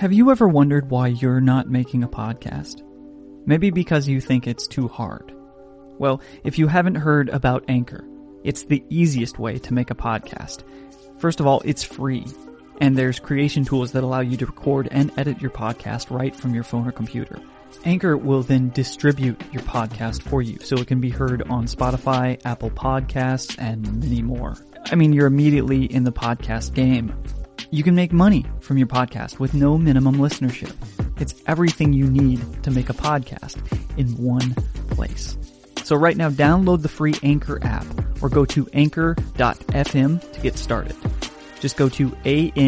Have you ever wondered why you're not making a podcast? Maybe because you think it's too hard. Well, if you haven't heard about Anchor, it's the easiest way to make a podcast. First of all, it's free, and there's creation tools that allow you to record and edit your podcast right from your phone or computer. Anchor will then distribute your podcast for you so it can be heard on Spotify, Apple Podcasts, and many more. I mean, you're immediately in the podcast game. You can make money from your podcast with no minimum listenership. It's everything you need to make a podcast in one place. So right now, download the free Anchor app or go to anchor.fm to get started. Just go to A-N-C-H-O-R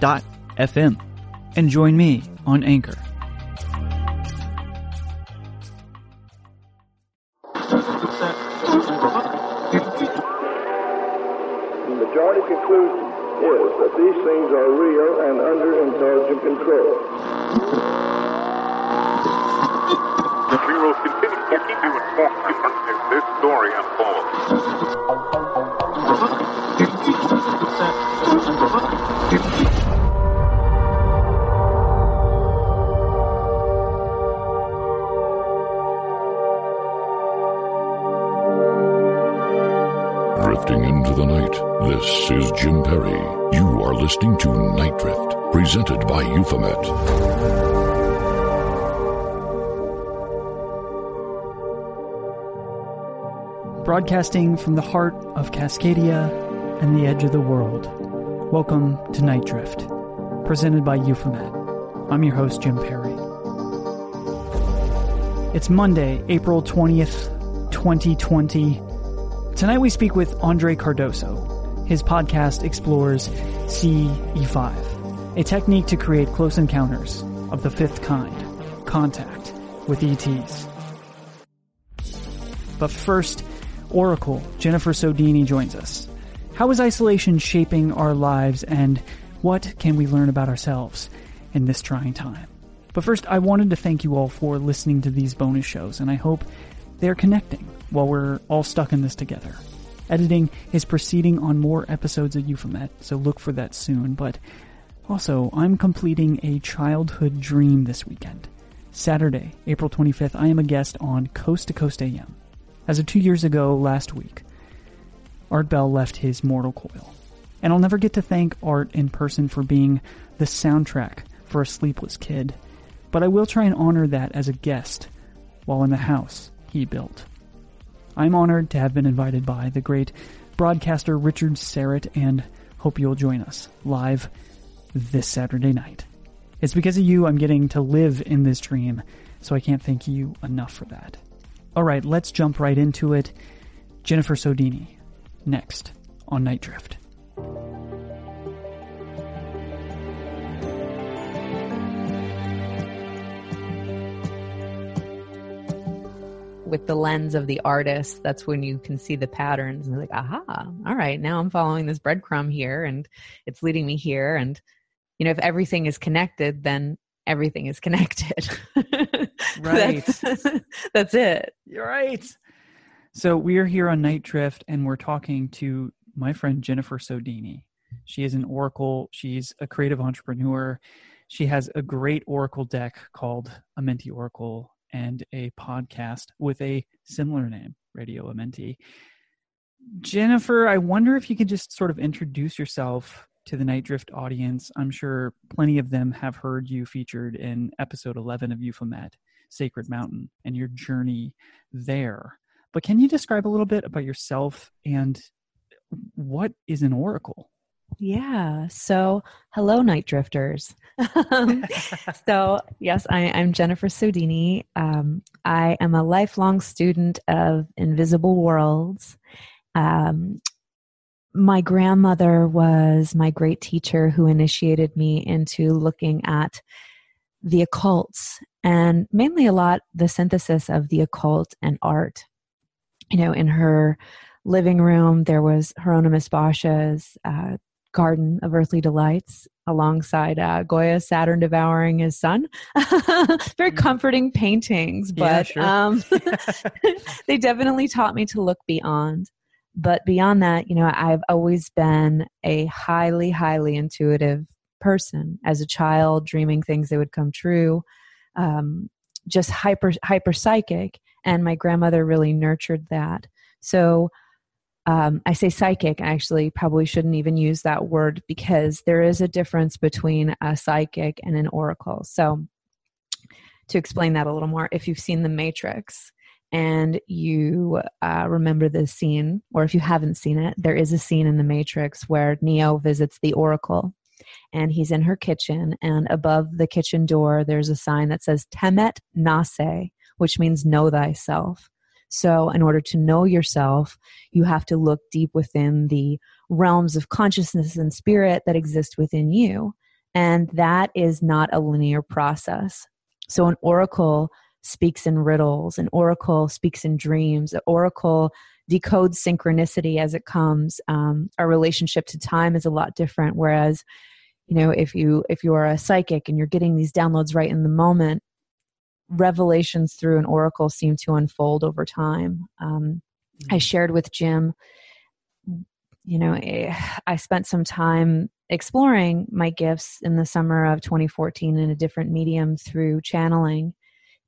dot FM and join me on Anchor. Broadcasting from the heart of Cascadia and the edge of the world. Welcome to Night Drift, presented by Euphomet. I'm your host, Jim Perry. It's Monday, April 20th, 2020. Tonight we speak with Andre Cardoso. His podcast explores CE5, a technique to create close encounters of the fifth kind, contact with ETs. But first, Oracle, Jennifer Sodini joins us. How is isolation shaping our lives and what can we learn about ourselves in this trying time? But first, I wanted to thank you all for listening to these bonus shows and I hope they're connecting while we're all stuck in this together. Editing is proceeding on more episodes of Euphomet, so look for that soon, but also, I'm completing a childhood dream this weekend. Saturday, April 25th, I am a guest on Coast to Coast AM. As of two years ago last week, Art Bell left his mortal coil. And I'll never get to thank Art in person for being the soundtrack for a sleepless kid, but I will try and honor that as a guest while in the house he built. I'm honored to have been invited by the great broadcaster Richard Syrett and hope you'll join us live this Saturday night. It's because of you I'm getting to live in this dream, so I can't thank you enough for that. Alright, let's jump right into it. Jennifer Sodini, next on Night Drift. with the lens of the artist, that's when you can see the patterns and like, aha, all right, now I'm following this breadcrumb here and it's leading me here. And, you know, if everything is connected, then everything is connected. Right. that's, that's it. You're right. So we are here on Night Drift and we're talking to my friend Jennifer Sodini. She is an Oracle. She's a creative entrepreneur. She has a great Oracle deck called Amenti Oracle and a podcast with a similar name, Radio Amenti. Jennifer, I wonder if you could just sort of introduce yourself to the Night Drift audience. I'm sure plenty of them have heard you featured in episode 11 of Euphomet, Sacred Mountain, and your journey there. But can you describe a little bit about yourself and what is an oracle? Yeah. So, hello, night drifters. Um, so, yes, I, am Jennifer Sodini. Um, I am a lifelong student of invisible worlds. Um, my grandmother was my great teacher who initiated me into looking at the occults and mainly a lot the synthesis of the occult and art. You know, in her living room, there was Hieronymus Bosch's uh, Garden of Earthly Delights alongside uh, Goya Saturn devouring his son. Very comforting paintings, but Yeah, um, they definitely taught me to look beyond. But beyond that, you know, I've always been a highly, highly intuitive person as a child dreaming things that would come true um, just hyper hyper psychic and my grandmother really nurtured that. So um, i say psychic i actually probably shouldn't even use that word because there is a difference between a psychic and an oracle. So to explain that a little more if you've seen the matrix and you uh, remember the scene, or if you haven't seen it, there is a scene in The Matrix where Neo visits the Oracle and he's in her kitchen, and above the kitchen door, there's a sign that says Temet Nosce, which means know thyself. So, in order to know yourself, you have to look deep within the realms of consciousness and spirit that exist within you. And that is not a linear process. So, an oracle speaks in riddles, an oracle speaks in dreams, an oracle decodes synchronicity as it comes. Um, our relationship to time is a lot different. Whereas, you know, if you if you are a psychic and you're getting these downloads right in the moment, revelations through an oracle seem to unfold over time. Um, I mm. shared with Jim, you know, eh, I spent some time exploring my gifts in the summer of 2014 in a different medium through channeling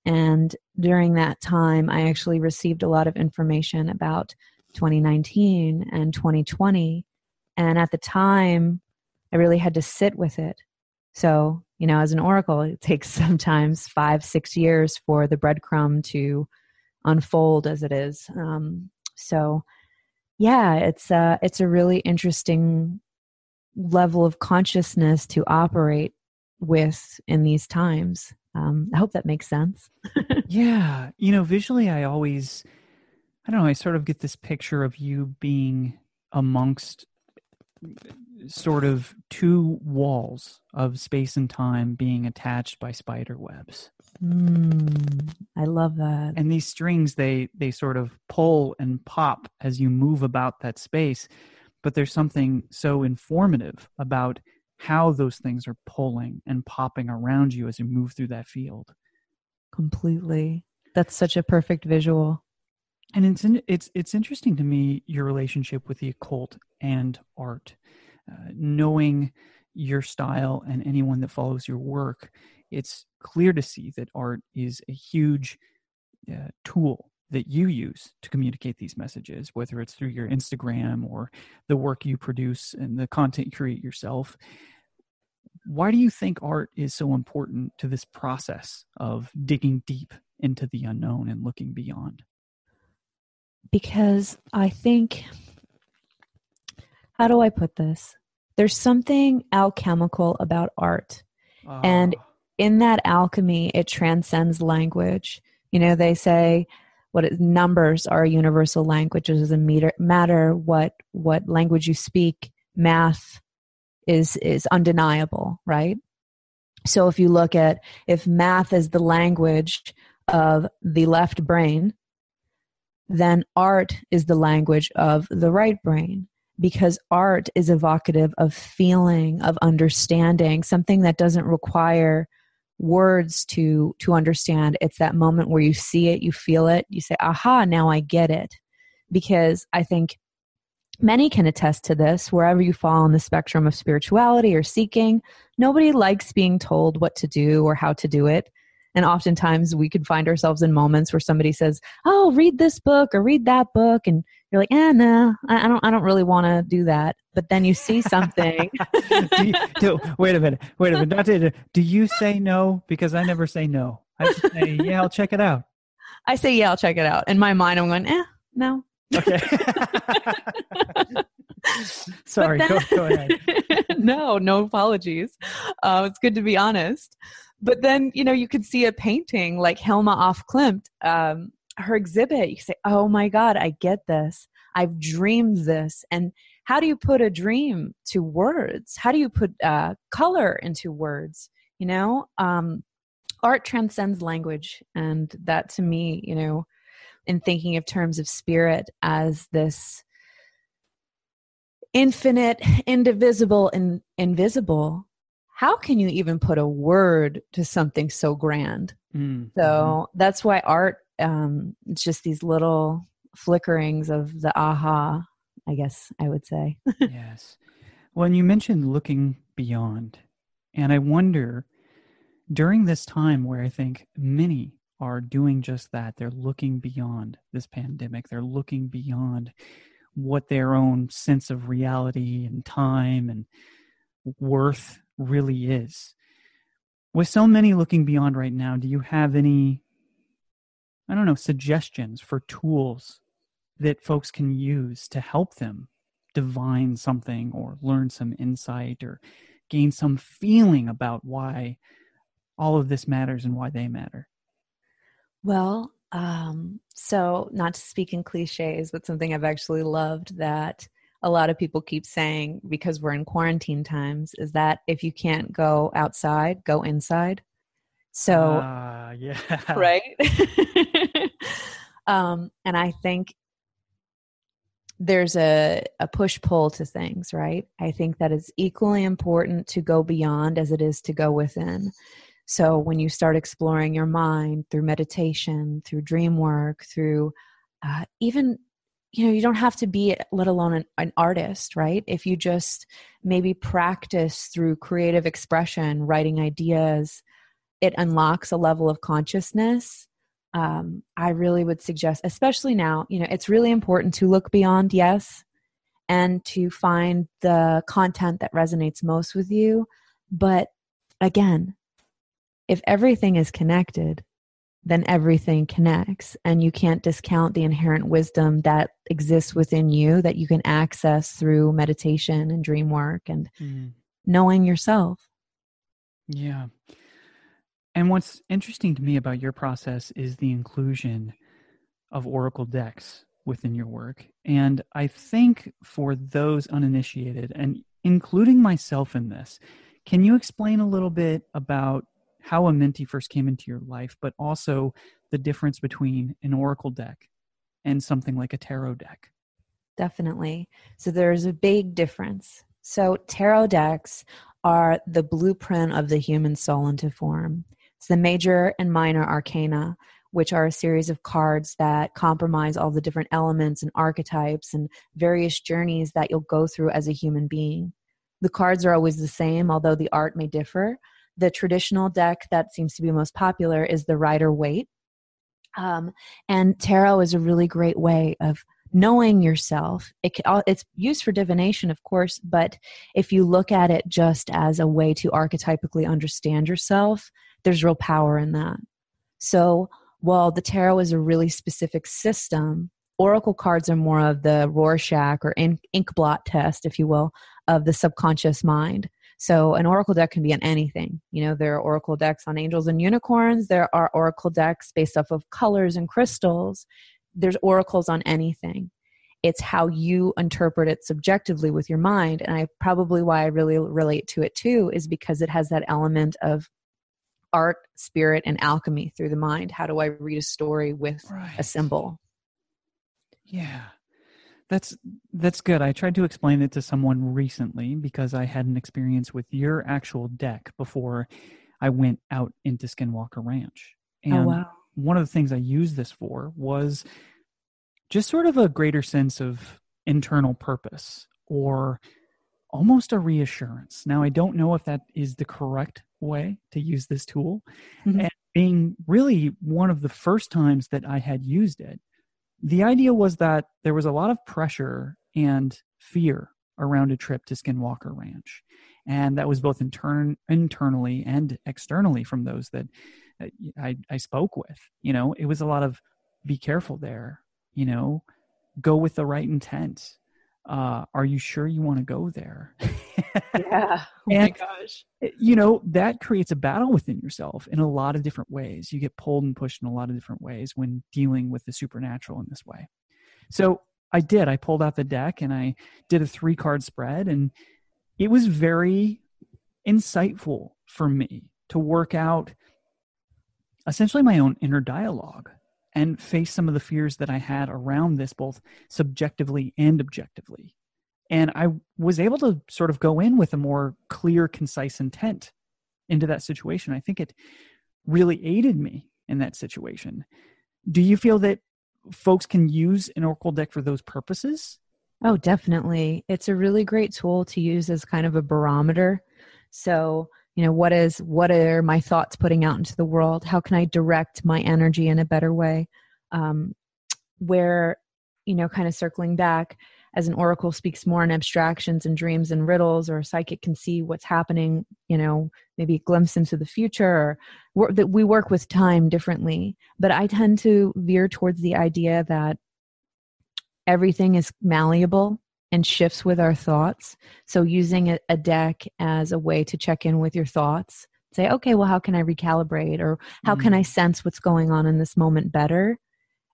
and during that time, I actually received a lot of information about 2019 and 2020. And at the time, I really had to sit with it. So, you know, as an oracle, it takes sometimes five, six years for the breadcrumb to unfold as it is. Um, so, yeah, it's a, it's a really interesting level of consciousness to operate with in these times. Um, I hope that makes sense. yeah. You know, visually, I always, I don't know, I sort of get this picture of you being amongst sort of two walls of space and time being attached by spider webs. Mm, I love that. And these strings, they they sort of pull and pop as you move about that space. But there's something so informative about how those things are pulling and popping around you as you move through that field. Completely. That's such a perfect visual. And it's in, it's it's interesting to me your relationship with the occult and art, uh, knowing your style and anyone that follows your work. It's clear to see that art is a huge uh, tool that you use to communicate these messages, whether it's through your Instagram or the work you produce and the content you create yourself. Why do you think art is so important to this process of digging deep into the unknown and looking beyond? Because I think, how do I put this? There's something alchemical about art. And ah. in that alchemy, it transcends language. You know, they say, what it, numbers are a universal language. It doesn't meter, matter what what language you speak. Math is is undeniable, right? So if you look at if math is the language of the left brain, then art is the language of the right brain because art is evocative of feeling, of understanding, something that doesn't require words to to understand. It's that moment where you see it you feel it you say aha now i get it. Because i think many can attest to this. Wherever you fall on the spectrum of spirituality or seeking nobody likes being told what to do or how to do it and oftentimes we could find ourselves in moments where somebody says oh read this book or read that book and you're like eh no i don't i don't really want to do that but then you see something. do you, do, wait a minute. Wait a minute. Do you say no? Because I never say no. I say, yeah, I'll check it out. I say, yeah, I'll check it out. In my mind, I'm going, eh, no. Okay. Sorry, then, go, go, ahead. no, no apologies. Uh, it's good to be honest. But then, you know, you could see a painting like Hilma af Klint, um, her exhibit. You say, oh my God, I get this. I've dreamed this. And how do you put a dream to words how do you put uh, color into words you know um, art transcends language and that to me you know in thinking of terms of spirit as this infinite indivisible and invisible how can you even put a word to something so grand mm-hmm. so that's why art um, it's just these little flickerings of the aha I guess I would say. yes. When you mentioned looking beyond, And I wonder during this time where I think many are doing just that, they're looking beyond this pandemic, they're looking beyond what their own sense of reality and time and worth really is. With so many looking beyond right now, do you have any, I don't know, suggestions for tools that folks can use to help them divine something or learn some insight or gain some feeling about why all of this matters and why they matter? Well, um, so not to speak in cliches, but something I've actually loved that a lot of people keep saying because we're in quarantine times is that if you can't go outside, go inside. So, uh, yeah. right. um, and I think there's a, a push pull to things, right? I think that it's equally important to go beyond as it is to go within. So when you start exploring your mind through meditation, through dream work, through uh, even you know you don't have to be let alone an, an, artist right? If you just maybe practice through creative expression writing ideas it unlocks a level of consciousness um, i really would suggest especially now you know it's really important to look beyond yes and to find the content that resonates most with you. But again if everything is connected then everything connects and you can't discount the inherent wisdom that exists within you that you can access through meditation and dream work and mm. knowing yourself. Yeah. And what's interesting to me about your process is the inclusion of oracle decks within your work. And i think for those uninitiated and including myself in this can you explain a little bit about how Amenti first came into your life, but also the difference between an Oracle deck and something like a tarot deck. Definitely. So there's a big difference. So tarot decks are the blueprint of the human soul into form. It's the major and minor arcana, which are a series of cards that comprise all the different elements and archetypes and various journeys that you'll go through as a human being. The cards are always the same, although the art may differ, the traditional deck that seems to be most popular is the Rider Waite. Um, and tarot is a really great way of knowing yourself. It can, it's used for divination, of course, but if you look at it just as a way to archetypically understand yourself, there's real power in that. So while the tarot is a really specific system, oracle cards are more of the Rorschach or ink, ink blot test, if you will, of the subconscious mind. So an oracle deck can be on anything. You know, there are oracle decks on angels and unicorns. There are oracle decks based off of colors and crystals. There's oracles on anything. It's how you interpret it subjectively with your mind. And I probably why I really relate to it too is because it has that element of art, spirit, and alchemy through the mind. How do I read a story with right. a symbol? Yeah. That's that's good. I tried to explain it to someone recently because I had an experience with your actual deck before I went out into Skinwalker Ranch. Oh, and oh, wow. one of the things I used this for was just sort of a greater sense of internal purpose or almost a reassurance. Now I don't know if that is the correct way to use this tool. Mm-hmm. And being really one of the first times that I had used it, the idea was that there was a lot of pressure and fear around a trip to Skinwalker Ranch. And that was both intern- internally and externally from those that I, I spoke with. You know, it was a lot of be careful there, you know, go with the right intent. Uh, are you sure you want to go there? yeah. Oh and, my gosh. You know, that creates a battle within yourself in a lot of different ways. You get pulled and pushed in a lot of different ways when dealing with the supernatural in this way. So I did. I pulled out the deck and I did a three card spread, and it was very insightful for me to work out essentially my own inner dialogue and face some of the fears that I had around this, both subjectively and objectively. And I was able to sort of go in with a more clear, concise intent into that situation. I think it really aided me in that situation. Do you feel that folks can use an Oracle deck for those purposes? Oh, definitely. It's a really great tool to use as kind of a barometer. So, you know what is what are my thoughts putting out into the world how can i direct my energy in a better way um, where you know kind of circling back as an oracle speaks more in abstractions and dreams and riddles or a psychic can see what's happening you know maybe a glimpse into the future or that we work with time differently. But i tend to veer towards the idea that everything is malleable and shifts with our thoughts. So using a, a deck as a way to check in with your thoughts say okay well how can i recalibrate? or how mm. can i sense what's going on in this moment better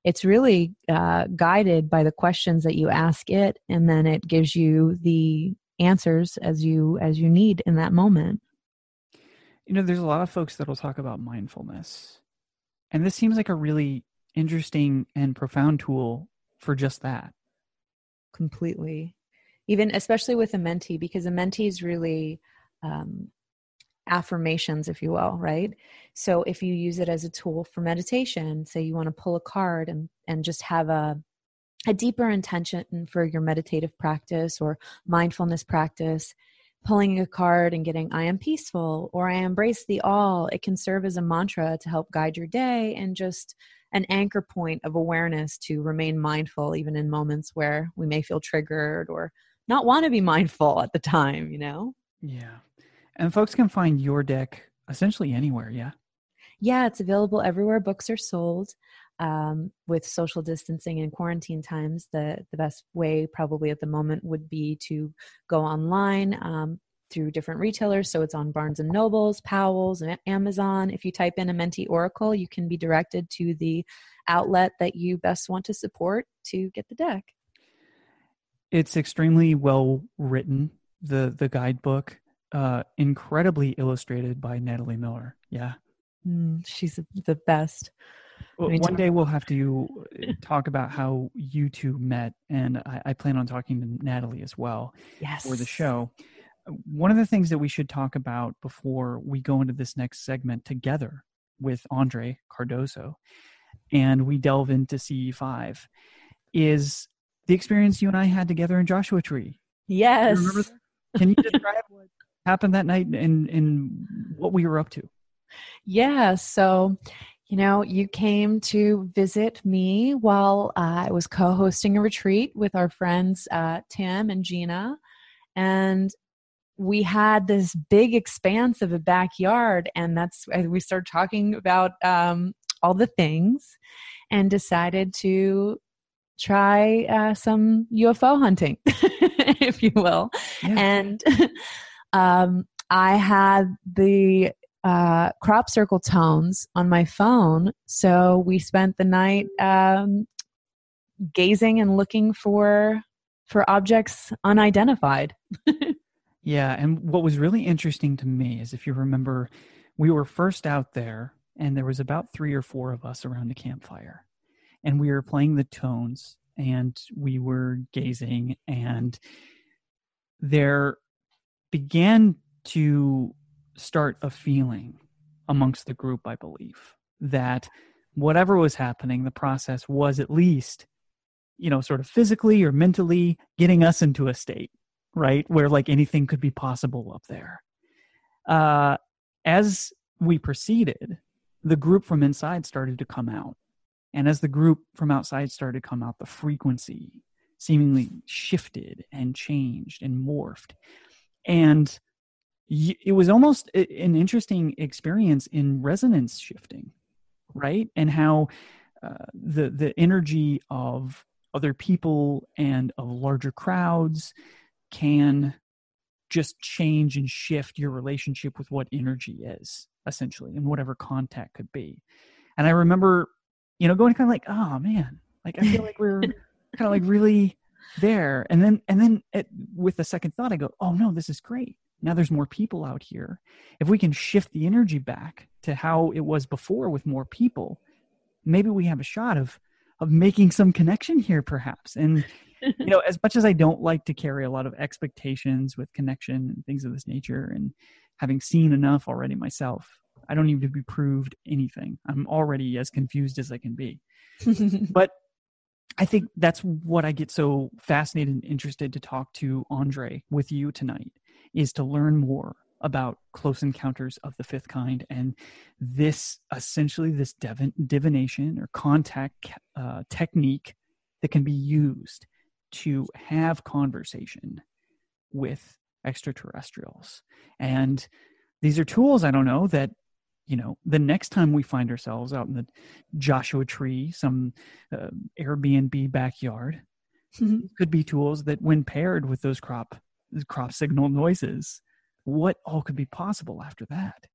it's really uh, guided by the questions that you ask it and then it gives you the answers as you as you need in that moment. You know there's a lot of folks that'll talk about mindfulness and this seems like a really interesting and profound tool for just that. Completely. Even especially with Amenti because Amenti is really um, affirmations, if you will, right? So if you use it as a tool for meditation, say you want to pull a card and, and just have a a deeper intention for your meditative practice or mindfulness practice, pulling a card and getting I am peaceful or I embrace the all, it can serve as a mantra to help guide your day and just an anchor point of awareness to remain mindful even in moments where we may feel triggered or not want to be mindful at the time, you know? Yeah. And folks can find your deck essentially anywhere, yeah? Yeah, it's available everywhere books are sold. Um, with social distancing and quarantine times, the, the best way probably at the moment would be to go online um, through different retailers. So it's on Barnes and Nobles, Powell's, and Amazon. If you type in Amenti Oracle, you can be directed to the outlet that you best want to support to get the deck. It's extremely well written. the The guidebook uh, incredibly illustrated by Natalee Miller. Yeah. Mm, she's the best. Well, one day we'll have to uh, talk about how you two met, and I, I, plan on talking to Natalee as well yes. for the show. One of the things that we should talk about before we go into this next segment together with Andre Cardoso and we delve into CE5 is the experience you and I had together in Joshua Tree. Yes. Can you describe what happened that night and and what we were up to? Yeah, so you know, you came to visit me while uh, I was co-hosting a retreat with our friends uh, Tim and Gina, and we had this big expanse of a backyard, and that's we started talking about um, all the things, and decided to try uh, some UFO hunting, if you will, yeah. and um, I had the uh, crop circle tones on my phone. So we spent the night um, gazing and looking for for objects unidentified. yeah, and what was really interesting to me is if you remember, we were first out there, and there was about three or four of us around a campfire, and we were playing the tones, and we were gazing, and there began to start a feeling amongst the group, I believe, that whatever was happening, the process was at least, you know, sort of physically or mentally getting us into a state, right? Where like anything could be possible up there. Uh, as we proceeded, the group from inside started to come out. And as the group from outside started to come out, the frequency seemingly shifted and changed and morphed and it was almost an interesting experience in resonance shifting right? And how uh, the the energy of other people and of larger crowds can just change and shift your relationship with what energy is essentially and whatever contact could be. And i remember you know going kind of like oh man. Like i feel like we're kind of like really there. And then and then it, with the second thought i go oh no this is great. Now there's more people out here. If we can shift the energy back to how it was before with more people maybe we have a shot of of making some connection here perhaps. And you know as much as i don't like to carry a lot of expectations with connection and things of this nature and having seen enough already myself i don't need to be proved anything. I'm already as confused as i can be. But I think that's what I get so fascinated and interested to talk to Andre with you tonight is to learn more about close encounters of the fifth kind and this essentially this divin- divination or contact uh, technique that can be used to have conversation with extraterrestrials. And these are tools i don't know that you know the next time we find ourselves out in the joshua tree some uh, airbnb backyard could be tools that when paired with those crop crop signal noises what all could be possible after that.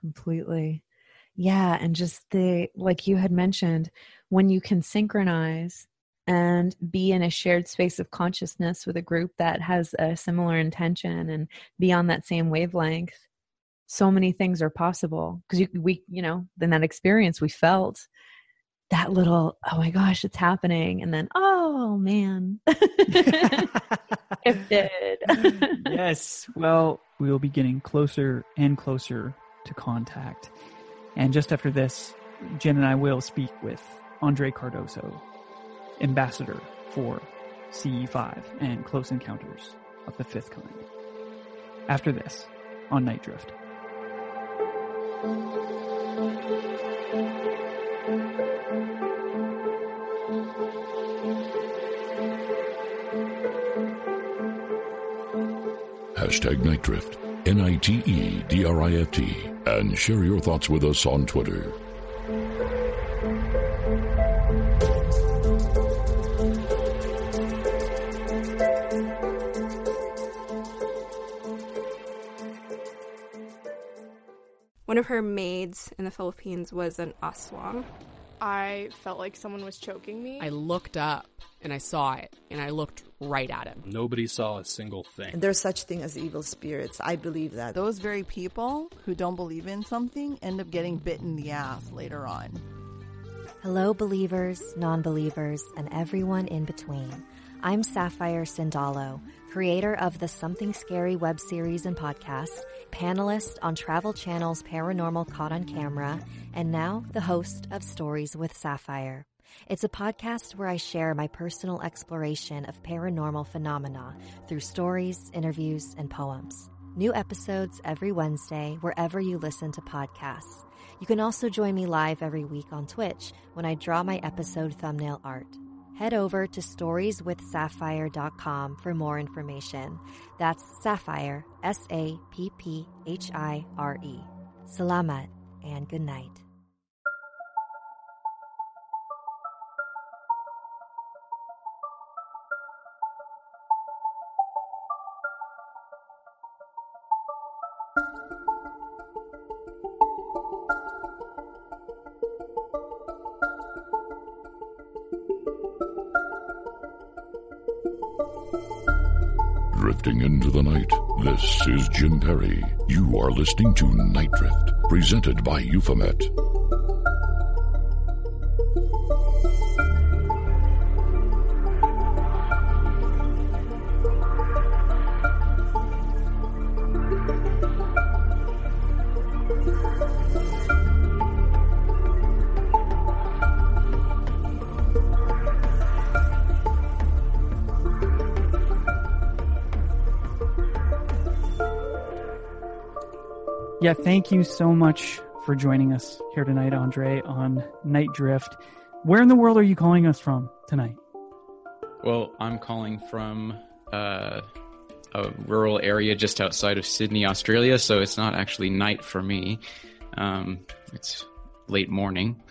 Completely. Yeah and just the like you had mentioned when you can synchronize and be in a shared space of consciousness with a group that has a similar intention and be on that same wavelength so many things are possible because you, we you know in that experience we felt that little oh my gosh it's happening and then oh man. It did. Yes. Well we will be getting closer and closer to contact. And just after this jen and i will speak with andre cardoso ambassador for ce5 and close encounters of the fifth kind. After this on night drift Hashtag Night Drift, N I T E D R I F T, and share your thoughts with us on Twitter. One of her maids in the Philippines was an aswang. I felt like someone was choking me. I looked up and I saw it and I looked right at him. Nobody saw a single thing. There's such thing as evil spirits. I believe that. Those very people who don't believe in something end up getting bit in the ass later on. Hello, believers, non believers, and everyone in between. I'm Sapphire Sandalo, creator of the Something Scary web series and podcast, panelist on Travel Channel's Paranormal Caught on Camera, and now the host of Stories with Sapphire. It's a podcast where I share my personal exploration of paranormal phenomena through stories, interviews, and poems. New episodes every Wednesday, wherever you listen to podcasts. You can also join me live every week on Twitch when I draw my episode thumbnail art. Head over to storieswithsapphire.com for more information. That's Sapphire, S A P P H I R E. Salamat and good night. Drifting into the night, this is Jim Perry. You are listening to Night Drift, presented by Euphomet. Yeah, thank you so much for joining us here tonight, Andre, on Night Drift. Where in the world are you calling us from tonight? Well, I'm calling from uh, a rural area just outside of Sydney, Australia, so it's not actually night for me. Um, it's late morning.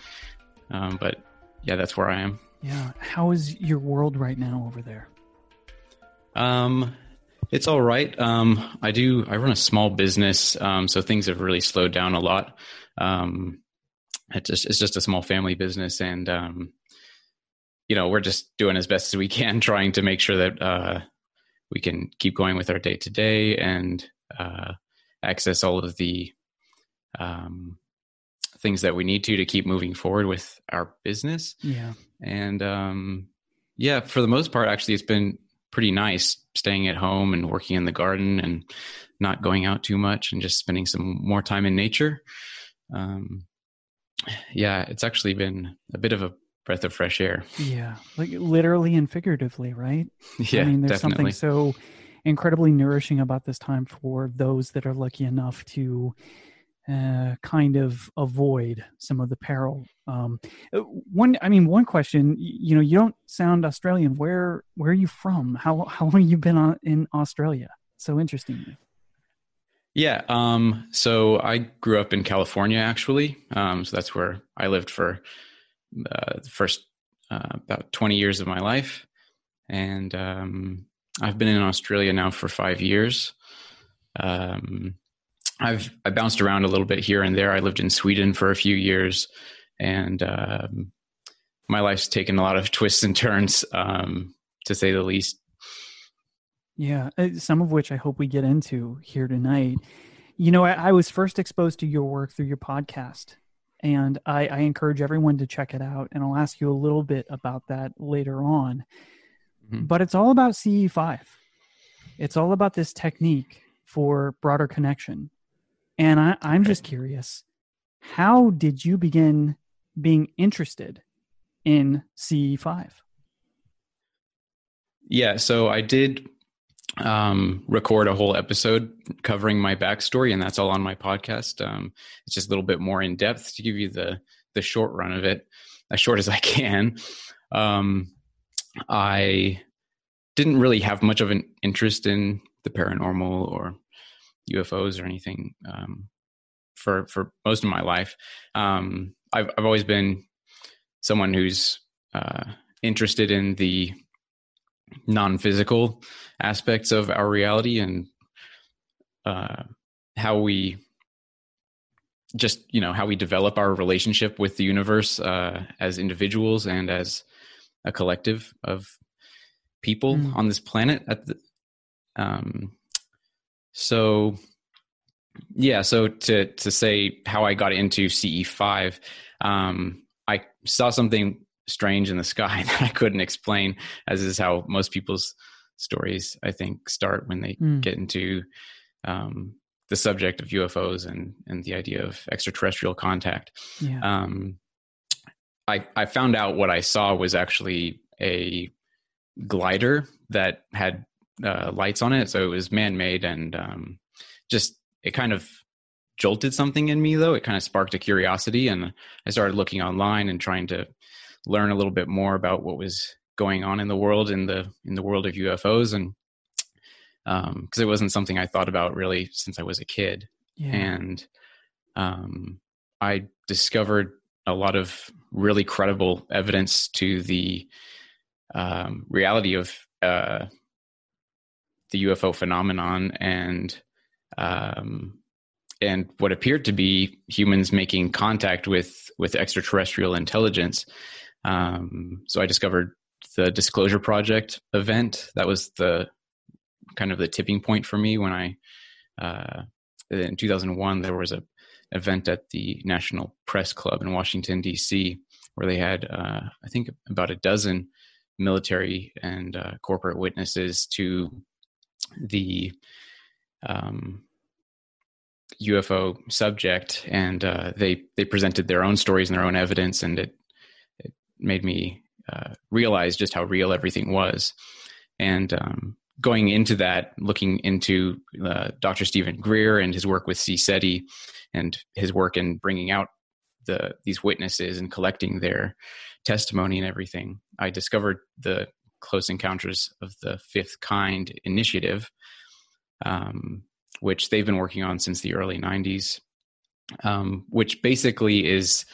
Um, but yeah, that's where I am. Yeah. How is your world right now over there? Um, it's all right. Um, I do. I run a small business, um, so things have really slowed down a lot. Um, it's just it's just a small family business, and um, you know we're just doing as best as we can, trying to make sure that uh, we can keep going with our day to day and uh, access all of the um, things that we need to to keep moving forward with our business. Yeah, and um, yeah, for the most part, actually, it's been pretty nice staying at home and working in the garden and not going out too much and just spending some more time in nature. Um, yeah, it's actually been a bit of a breath of fresh air. Yeah, like literally and figuratively, right? Yeah, I mean, there's definitely. something so incredibly nourishing about this time for those that are lucky enough to uh, kind of avoid some of the peril. Um, uh, one, I mean, one question. You know, you don't sound Australian. Where Where are you from? How How long have you been on, in Australia? So interesting. Yeah. Um, so I grew up in California, actually. Um, so that's where I lived for uh, the first uh, about 20 years of my life. And um, I've been in Australia now for five years. Um, I've I bounced around a little bit here and there. I lived in Sweden for a few years, and um, my life's taken a lot of twists and turns, um, to say the least. Yeah, uh, some of which I hope we get into here tonight. You know, I, I was first exposed to your work through your podcast, and I, I, encourage everyone to check it out. And I'll ask you a little bit about that later on. Mm-hmm. But it's all about CE5. It's all about this technique for broader connection. And I, I'm just curious, how did you begin being interested in CE5? Yeah, so I did um, record a whole episode covering my backstory, and that's all on my podcast. Um, it's just a little bit more in depth to give you the the short run of it, as short as I can. Um, I didn't really have much of an interest in the paranormal or UFOs or anything um, for for most of my life. Um, I've I've always been someone who's uh, interested in the non-physical aspects of our reality and uh, how we just you know how we develop our relationship with the universe uh, as individuals and as a collective of people mm. on this planet at the um so yeah so to to say how i got into ce5 um i saw something strange in the sky that I couldn't explain, as is how most people's stories, I think, start when they mm. get into um, the subject of UFOs and and the idea of extraterrestrial contact. Yeah. Um, I I found out what I saw was actually a glider that had uh, lights on it, so it was man made and um, just it kind of jolted something in me though it kind of sparked a curiosity and i started looking online and trying to learn a little bit more about what was going on in the world in the in the world of UFOs and because um, it wasn't something I thought about really since I was a kid yeah. and um, I discovered a lot of really credible evidence to the um, reality of uh, the UFO phenomenon and um, and what appeared to be humans making contact with with extraterrestrial intelligence um, so I discovered the Disclosure Project event. That was the kind of the tipping point for me when I, uh, in 2001, there was a event at the National Press Club in Washington D.C. where they had, uh, I think, about a dozen military and uh, corporate witnesses to the um, UFO subject, and uh, they they presented their own stories and their own evidence, and it it made me uh, realize just how real everything was. And um, going into that, looking into uh, Dr. Steven Greer and his work with CSETI and his work in bringing out the these witnesses and collecting their testimony and everything, I discovered the Close Encounters of the Fifth Kind initiative, um, which they've been working on since the early 90s, um, which basically is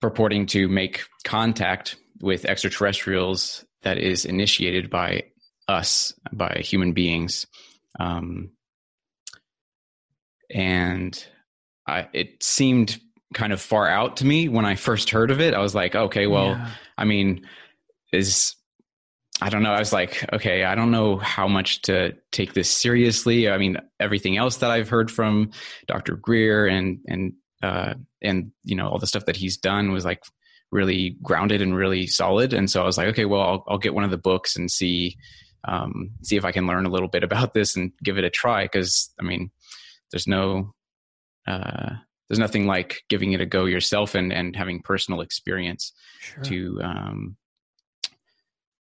purporting to make contact with extraterrestrials that is initiated by us, by human beings. Um, and I, it seemed kind of far out to me when I first heard of it. I was like, okay, well, yeah. I mean, is I don't know. I was like, okay, I don't know how much to take this seriously. I mean, everything else that I've heard from Dr. Greer and and uh, and you know all the stuff that he's done was like really grounded and really solid. And so I was like, okay, well, I'll, I'll get one of the books and see um, see if I can learn a little bit about this and give it a try. Because I mean, there's no uh, there's nothing like giving it a go yourself and and having personal experience sure. to um,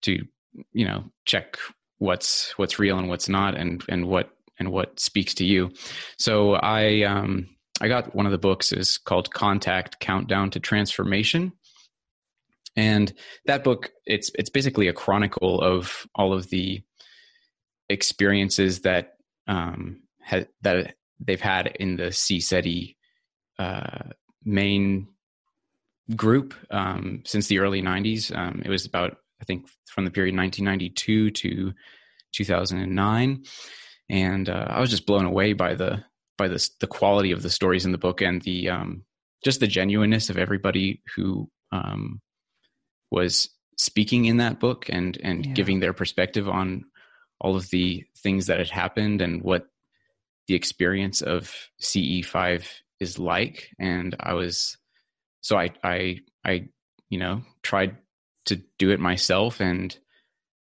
to you know check what's what's real and what's not and and what and what speaks to you so i um i got one of the books is called contact countdown to transformation and that book it's it's basically a chronicle of all of the experiences that um ha- that they've had in the CSETI uh, main group um, since the early 90s. Um, it was about, I think, from the period 1992 to 2009. And uh, I was just blown away by the by the the quality of the stories in the book and the um, just the genuineness of everybody who um, was speaking in that book and and yeah. giving their perspective on all of the things that had happened and what the experience of CE5 is like. And I was, so I, I, I, you know, tried to do it myself and,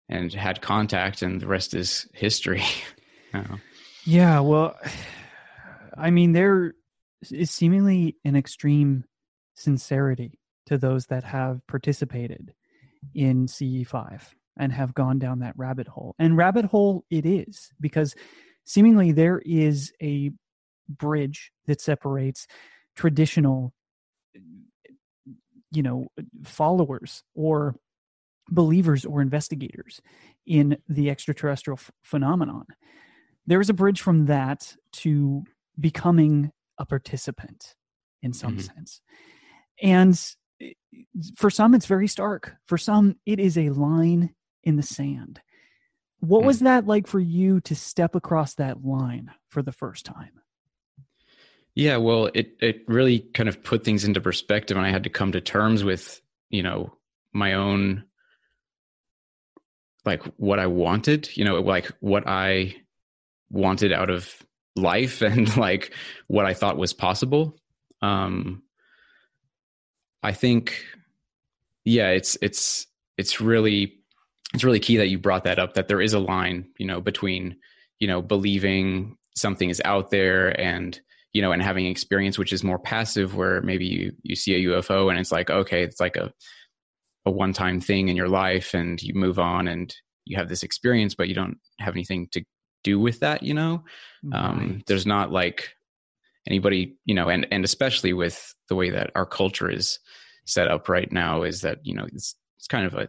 and had contact and the rest is history. Uh-huh. Yeah. Well, I mean, there is seemingly an extreme sincerity to those that have participated in CE5 and have gone down that rabbit hole. And rabbit hole it is because seemingly there is a bridge that separates traditional you know followers or believers or investigators in the extraterrestrial f- phenomenon there is a bridge from that to becoming a participant in some mm-hmm. sense and eh, for some it's very stark for some it is a line in the sand what was hmm. that like for you to step across that line for the first time? Yeah, well, it it really kind of put things into perspective, and I had to come to terms with you know my own like what I wanted, you know, like what I wanted out of life and like what I thought was possible. Um I think yeah, it's it's it's really it's really key that you brought that up that there is a line you know between you know believing something is out there and you know and having experience which is more passive where maybe you you see a ufo and it's like okay it's like a a one time thing in your life and you move on and you have this experience but you don't have anything to do with that you know um, right. um there's not like anybody you know and and especially with the way that our culture is set up right now is that you know it's it's kind of a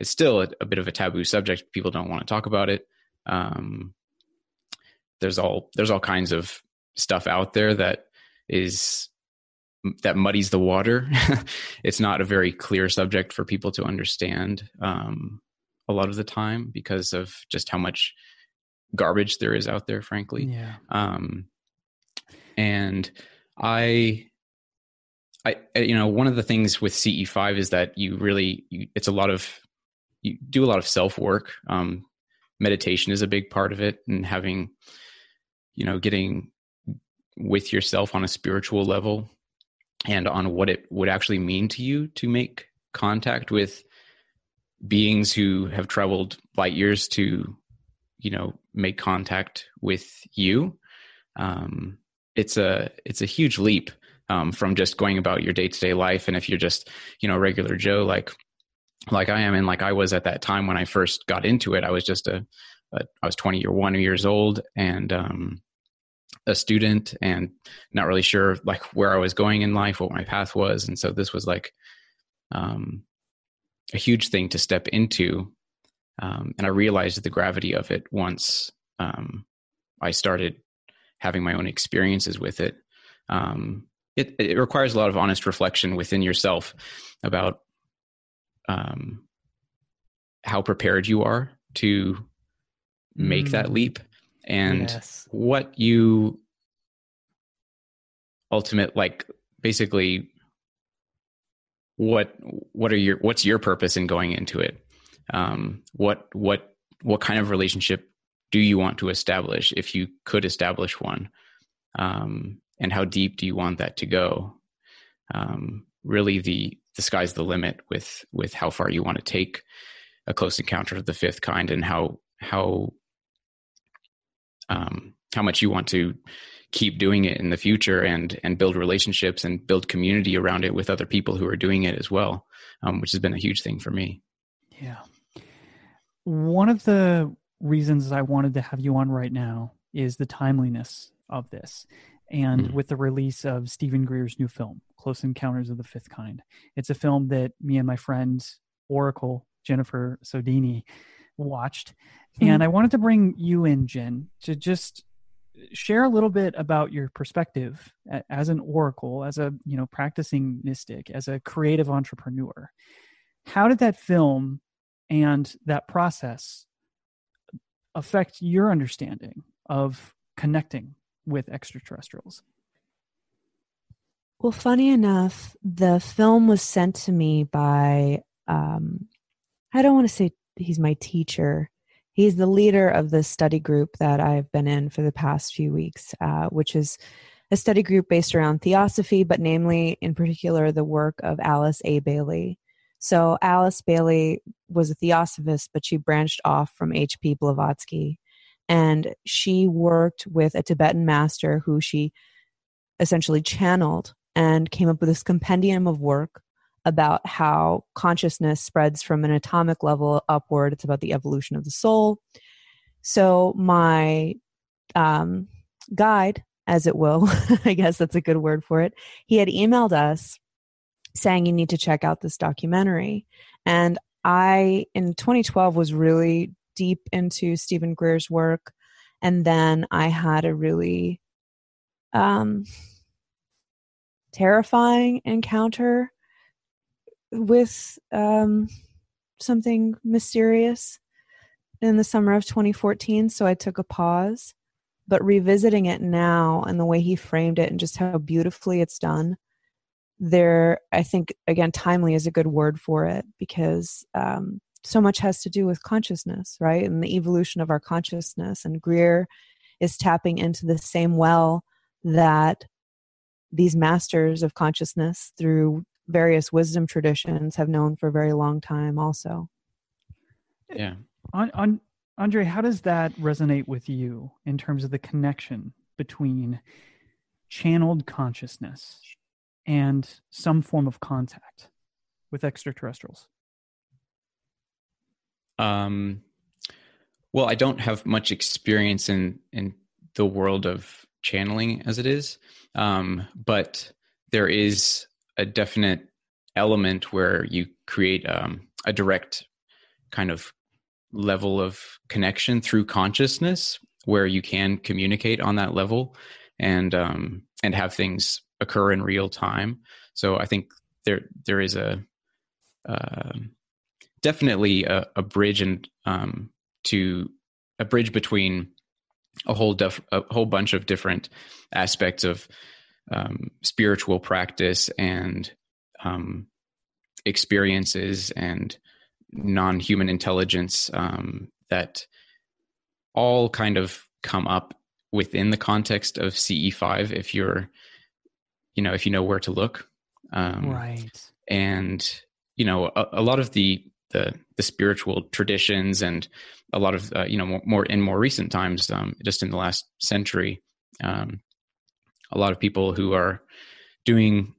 it's still a, a, bit of a taboo subject. People don't want to talk about it. Um, there's all there's all kinds of stuff out there that is that muddies the water. it's not a very clear subject for people to understand um, a lot of the time because of just how much garbage there is out there, frankly. Yeah. Um, and I I, you know, one of the things with CE5 is that you really, you, it's a lot of you do a lot of self work. Um, meditation is a big part of it, and having, you know, getting with yourself on a spiritual level and on what it would actually mean to you to make contact with beings who have traveled light years to, you know, make contact with you. Um, it's a it's a huge leap um, from just going about your day to day life, and if you're just you know regular Joe like like I am and like I was at that time when I first got into it. I was just a, a I was 20 or one years old and um, a student and not really sure like where I was going in life, what my path was. And so this was like um, a huge thing to step into. Um, and I realized the gravity of it once um, I started having my own experiences with it. Um, it. It requires a lot of honest reflection within yourself about um, how prepared you are to make mm. that leap and yes. what you ultimate like basically what what are your what's your purpose in going into it? Um, what what what kind of relationship do you want to establish if you could establish one? Um, and how deep do you want that to go? Um, really the the sky's the limit with with how far you want to take a close encounter of the fifth kind and how how um, how much you want to keep doing it in the future and and build relationships and build community around it with other people who are doing it as well, um, which has been a huge thing for me. Yeah, one of the reasons I wanted to have you on right now is the timeliness of this. And mm-hmm. with the release of Steven Greer's new film, Close Encounters of the Fifth Kind, it's a film that me and my friend Oracle, Jennifer Sodini, watched. Mm-hmm. And I wanted to bring you in, Jen, to just share a little bit about your perspective as an oracle as a you know practicing mystic as a creative entrepreneur how did that film and that process affect your understanding of connecting with extraterrestrials? Well, funny enough, the film was sent to me by, um, I don't want to say he's my teacher. He's the leader of the study group that I've been in for the past few weeks, uh, which is a study group based around theosophy, but namely, in particular, the work of Alice A. Bailey. So Alice Bailey was a theosophist, but she branched off from H.P. Blavatsky. And she worked with a Tibetan master who she essentially channeled and came up with this compendium of work about how consciousness spreads from an atomic level upward. It's about the evolution of the soul. So, my um, guide, as it will, I guess that's a good word for it, he had emailed us saying you need to check out this documentary. And I, in 2012, was really deep into Steven Greer's work. And then I had a really um, terrifying encounter with um, something mysterious in the summer of 2014. So I took a pause. But revisiting it now and the way he framed it and just how beautifully it's done, there i think again timely is a good word for it because um, so much has to do with consciousness right and the evolution of our consciousness and greer is tapping into the same well that these masters of consciousness through various wisdom traditions have known for a very long time also. Yeah. On, on andre how does that resonate with you in terms of the connection between channeled consciousness and some form of contact with extraterrestrials? Um, well, I don't have much experience in in the world of channeling as it is, um, but there is a definite element where you create um, a direct kind of level of connection through consciousness, where you can communicate on that level and um, and have things occur in real time. So I think there there is a uh, definitely a, a, bridge and um, to a bridge between a whole def, a whole bunch of different aspects of um, spiritual practice and um, experiences and non-human intelligence um, that all kind of come up within the context of CE5 if you're you know if you know where to look. Um, right. and you know a, a, lot of the the the spiritual traditions and a lot of uh, you know more, more, in more recent times um, just in the last century um, a lot of people who are doing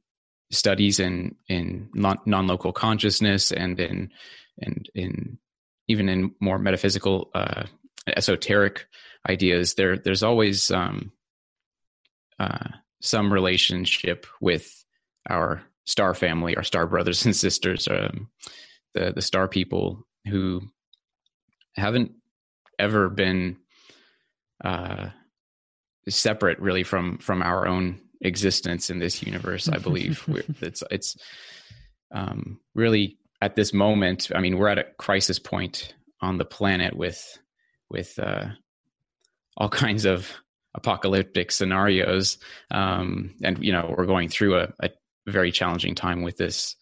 studies in in non local consciousness and in and in even in more metaphysical uh, esoteric ideas there there's always um, uh, some relationship with our star family, our star brothers and sisters, um, the the star people who haven't ever been uh, separate really from from our own existence in this universe. I believe it's it's um, really at this moment. I mean, we're at a crisis point on the planet with with uh, all kinds of apocalyptic scenarios. Um, and, you know, we're going through a, a, very challenging time with this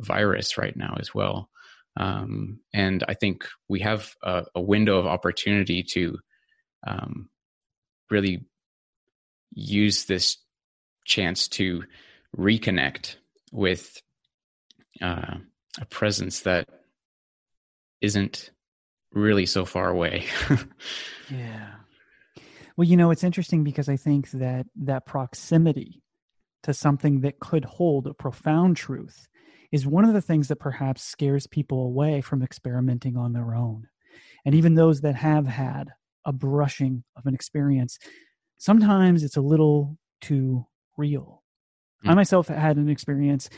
virus right now as well. Um, and I think we have a, a window of opportunity to um, really use this chance to reconnect with uh, a presence that isn't really so far away. yeah. Well, you know, it's interesting because I think that that proximity to something that could hold a profound truth is one of the things that perhaps scares people away from experimenting on their own. And even those that have had a brushing of an experience, sometimes it's a little too real. Mm. I myself had an experience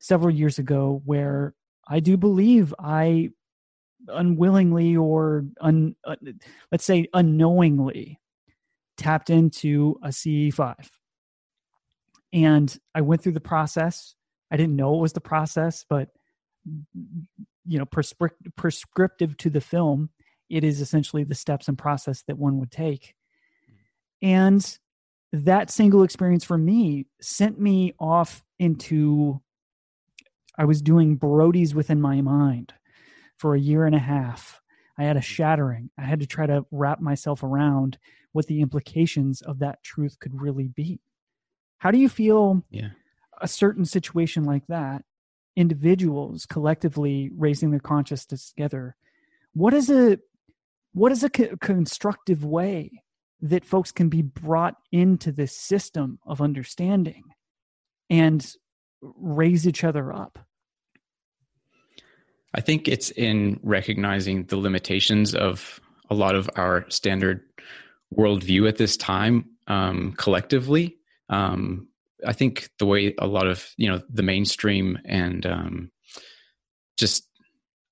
several years ago where I do believe I unwillingly or un, uh, let's say unknowingly tapped into a CE5. And I went through the process. I didn't know it was the process, but you know, prescriptive to the film, it is essentially the steps and process that one would take. And that single experience for me sent me off into I was doing Brodies within my mind for a year and a half. I had a shattering. I had to try to wrap myself around what the implications of that truth could really be. How do you feel yeah. a certain situation like that, individuals collectively raising their consciousness together, what is a what is a co- constructive way that folks can be brought into this system of understanding and raise each other up? I think it's in recognizing the limitations of a lot of our standard worldview at this time um, collectively. Um, I think the way a lot of you know the mainstream and um, just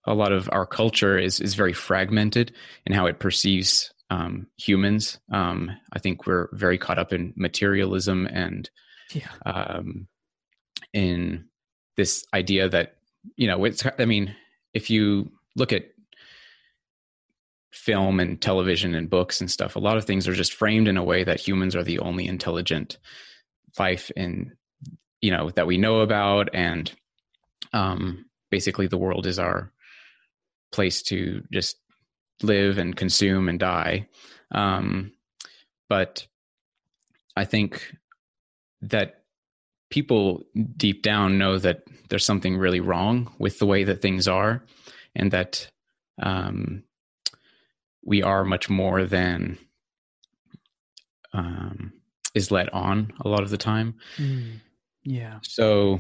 a lot of our culture is is very fragmented in how it perceives um, humans. Um, I think we're very caught up in materialism and yeah. um, in this idea that you know it's. I mean, if you look at film and television and books and stuff, a lot of things are just framed in a way that humans are the only intelligent life in you know that we know about and um basically the world is our place to just live and consume and die um but i think that people deep down know that there's something really wrong with the way that things are and that um we are much more than um is let on a lot of the time. Mm, yeah. So,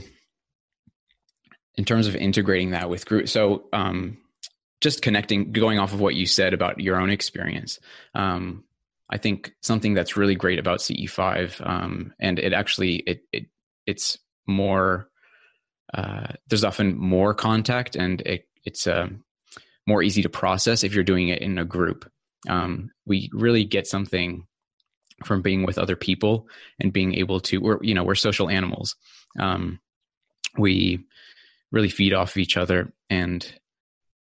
in terms of integrating that with group, so um, just connecting, going off of what you said about your own experience, um, I think something that's really great about CE5, um, and it actually it, it it's more. Uh, there's often more contact, and it, it's uh, more easy to process if you're doing it in a group. Um, we really get something from being with other people and being able to we're you know we're social animals um, we really feed off of each other and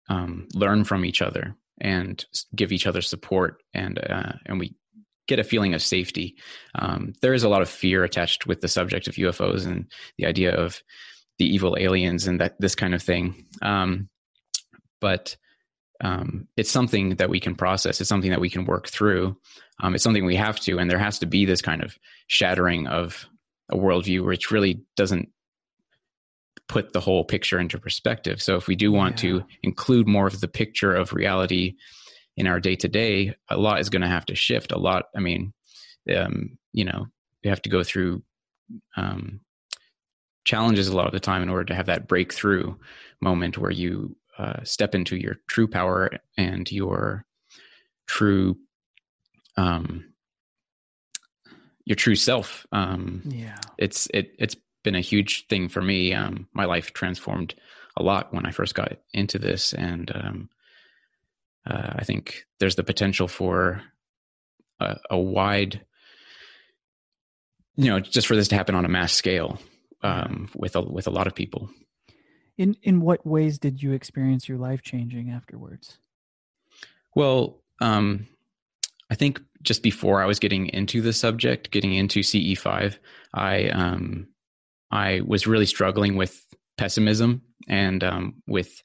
um, learn from each other and give each other support and uh, and we get a feeling of safety um, there is a lot of fear attached with the subject of ufos and the idea of the evil aliens and that this kind of thing um, but um, it's something that we can process. It's something that we can work through. Um, it's something we have to, and there has to be this kind of shattering of a worldview, which really doesn't put the whole picture into perspective. So, if we do want yeah. to include more of the picture of reality in our day to day, a lot is going to have to shift. A lot. I mean, um, you know, we have to go through um, challenges a lot of the time in order to have that breakthrough moment where you uh, step into your true power and your true um your true self um yeah it's it it's been a huge thing for me um my life transformed a lot when i first got into this and um uh, i think there's the potential for a, a wide you know just for this to happen on a mass scale um with a with a lot of people in in what ways did you experience your life changing afterwards? Well, um, I think just before I was getting into the subject, getting into CE5, I um, I was really struggling with pessimism and um, with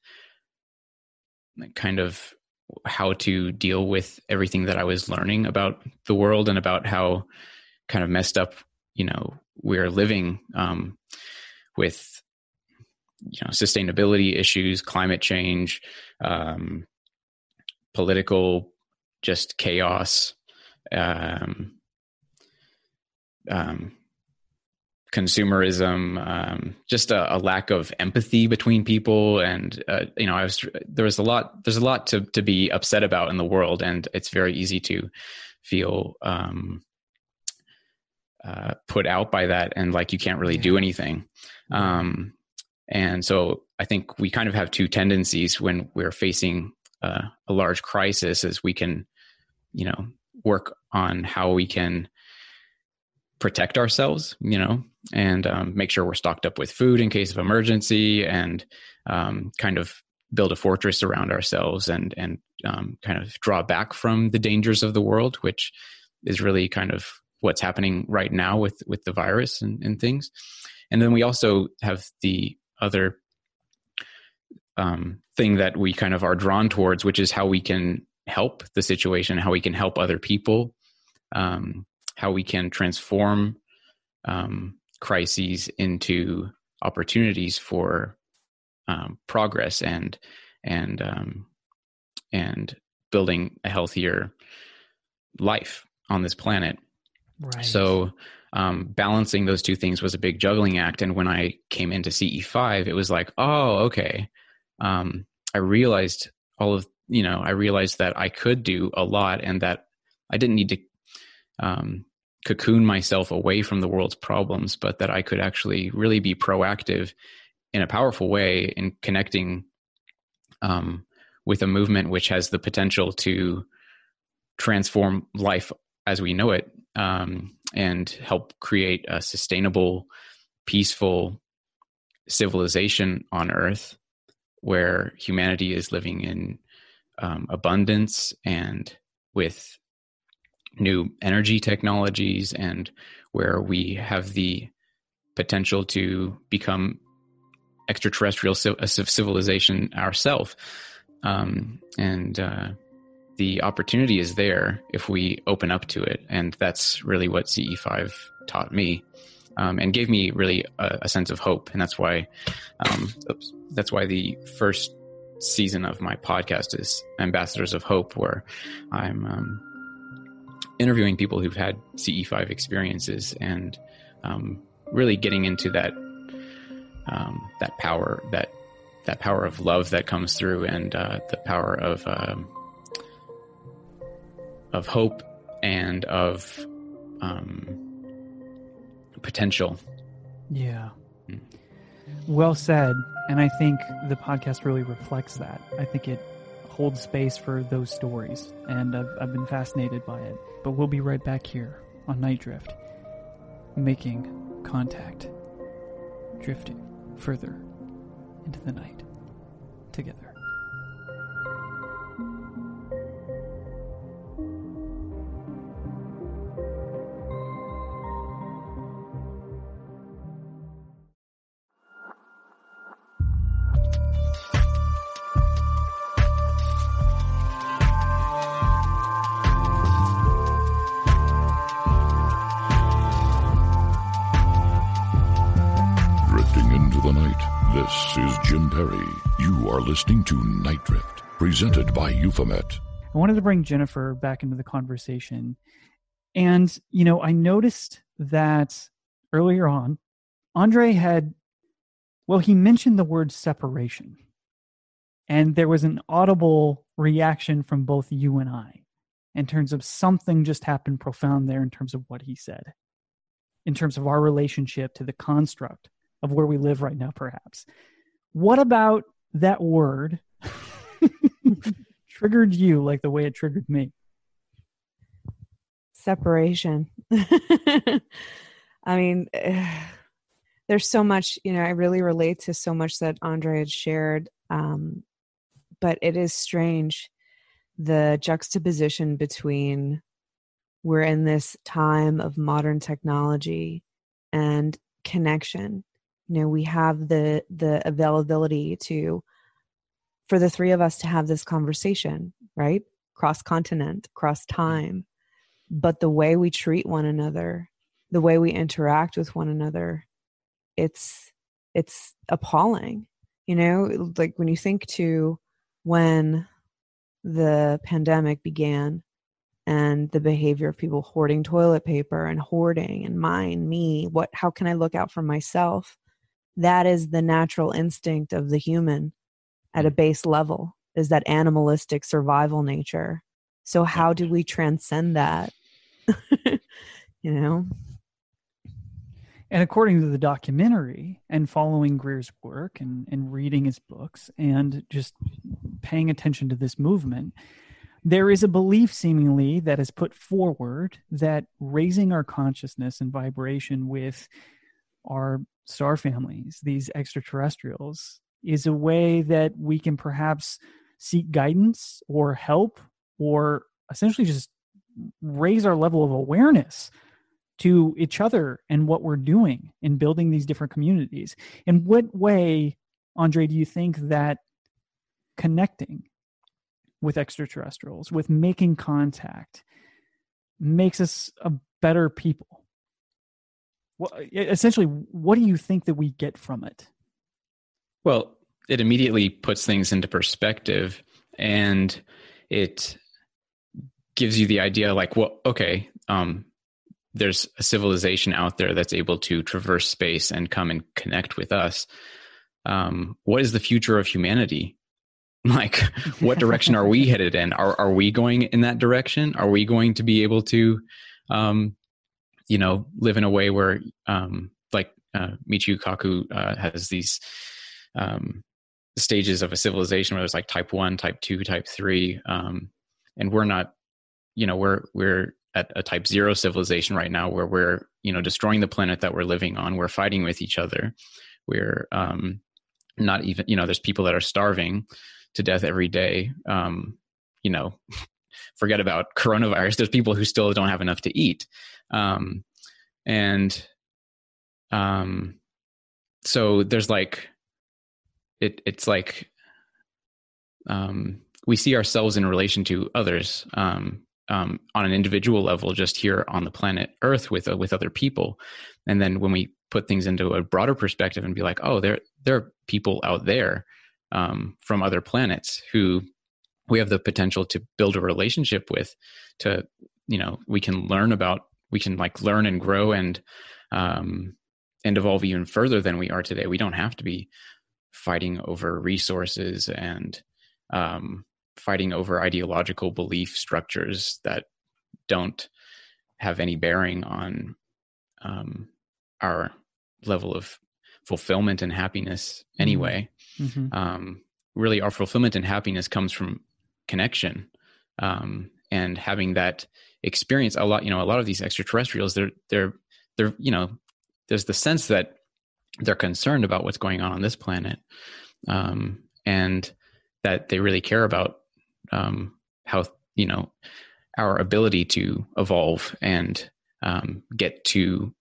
kind of how to deal with everything that I was learning about the world and about how kind of messed up, you know, we're living um, with you know sustainability issues, climate change, um, political just chaos, um, um, consumerism, um, just a, a, lack of empathy between people, and uh, you know, I was there was a lot. There's a lot to to be upset about in the world, and it's very easy to feel um, uh, put out by that, and like you can't really do anything. Um, and so, I think we kind of have two tendencies when we're facing uh, a large crisis: is we can, you know, work on how we can protect ourselves, you know, and um, make sure we're stocked up with food in case of emergency and um, kind of build a fortress around ourselves and and um, kind of draw back from the dangers of the world, which is really kind of what's happening right now with with the virus and, and things. And then we also have the other um, thing that we kind of are drawn towards, which is how we can help the situation, how we can help other people, um, how we can transform um, crises into opportunities for um, progress and and um, and building a healthier life on this planet. Right. So um, balancing those two things was a big juggling act. And when I came into CE5, it was like, oh, okay. Um, I realized all of you know, I realized that I could do a lot and that I didn't need to um, cocoon myself away from the world's problems, but that I could actually really be proactive in a powerful way in connecting um, with a movement which has the potential to transform life as we know it um, and help create a sustainable, peaceful civilization on Earth where humanity is living in um, abundance and with new energy technologies and where we have the potential to become extraterrestrial civilization ourselves um, and uh, the opportunity is there if we open up to it and that's really what ce5 taught me um, and gave me really a, a, sense of hope and that's why um, oops, that's why the first season of my podcast is Ambassadors of Hope, where I'm um, interviewing people who've had CE5 experiences and um, really getting into that um, that power that that power of love that comes through and uh, the power of um, of hope and of um, potential. Yeah. Mm. Well said. And I think the podcast really reflects that. I think it holds space for those stories. And I've, I've been fascinated by it. But we'll be right back here on Night Drift, making contact, drifting further into the night together. Listening to Night Drift, presented by Euphomet. I wanted to bring Jennifer back into the conversation. And, you know, I noticed that earlier on, Andre had, well, he mentioned the word separation. And there was an audible reaction from both you and I in terms of something just happened profound there in terms of what he said, in terms of our relationship to the construct of where we live right now, perhaps. What about that word triggered you like the way it triggered me? Separation. I mean, there's so much, you know, I really relate to so much that Andre had shared. Um, but it is strange the juxtaposition between we're in this time of modern technology and connection you know we have the the availability to for the three of us to have this conversation right? Cross continent cross mm-hmm. time. But the way we treat one another the way we interact with one another it's it's appalling. You know like when you think to when the pandemic began and the behavior of people hoarding toilet paper and hoarding and mine me what how can i look out for myself that is the natural instinct of the human at a mm. base level is that animalistic survival nature. So how do we transcend that? You know? And according to the documentary and following Greer's work and, and reading his books and just paying attention to this movement, there is a belief seemingly that is put forward that raising our consciousness and vibration with our star families, these extraterrestrials, is a way that we can perhaps seek guidance or help or essentially just raise our level of awareness to each other and what we're doing in building these different communities. In what way, Andre, do you think that connecting with extraterrestrials, with making contact, makes us a better people? Well, essentially, what do you think that we get from it? Well, it immediately puts things into perspective and it gives you the idea like, well, okay, um, there's a civilization out there that's able to traverse space and come and connect with us. Um, what is the future of humanity? Like, what direction are we headed in? Are are we going in that direction? Are we going to be able to, um, you know, live in a way where, um, like uh, Michio Kaku uh, has these um, stages of a civilization where there's like type one, type two, type three, um, and we're not, you know, we're we're at a type zero civilization right now where we're you know destroying the planet that we're living on. We're fighting with each other. We're um not even you know there's people that are starving to death every day. Um you know forget about coronavirus. There's people who still don't have enough to eat um and um so there's like it it's like um we see ourselves in relation to others um um, on an individual level just here on the planet Earth with uh, with other people, and then when we put things into a broader perspective and be like, oh, there there are people out there um, from other planets who we have the potential to build a relationship with. To you know, we can learn about, we can like learn and grow and um, and evolve even further than we are today. We don't have to be fighting over resources and um, fighting over ideological belief structures that don't have any bearing on um, our level of fulfillment and happiness mm-hmm. anyway. Mm-hmm. Um, really, our fulfillment and happiness comes from connection um, and having that experience. A lot, you know, a lot of these extraterrestrials, they're they're they're you know, there's the sense that they're concerned about what's going on on this planet, um, and that they really care about um, how you know our ability to evolve and um, get to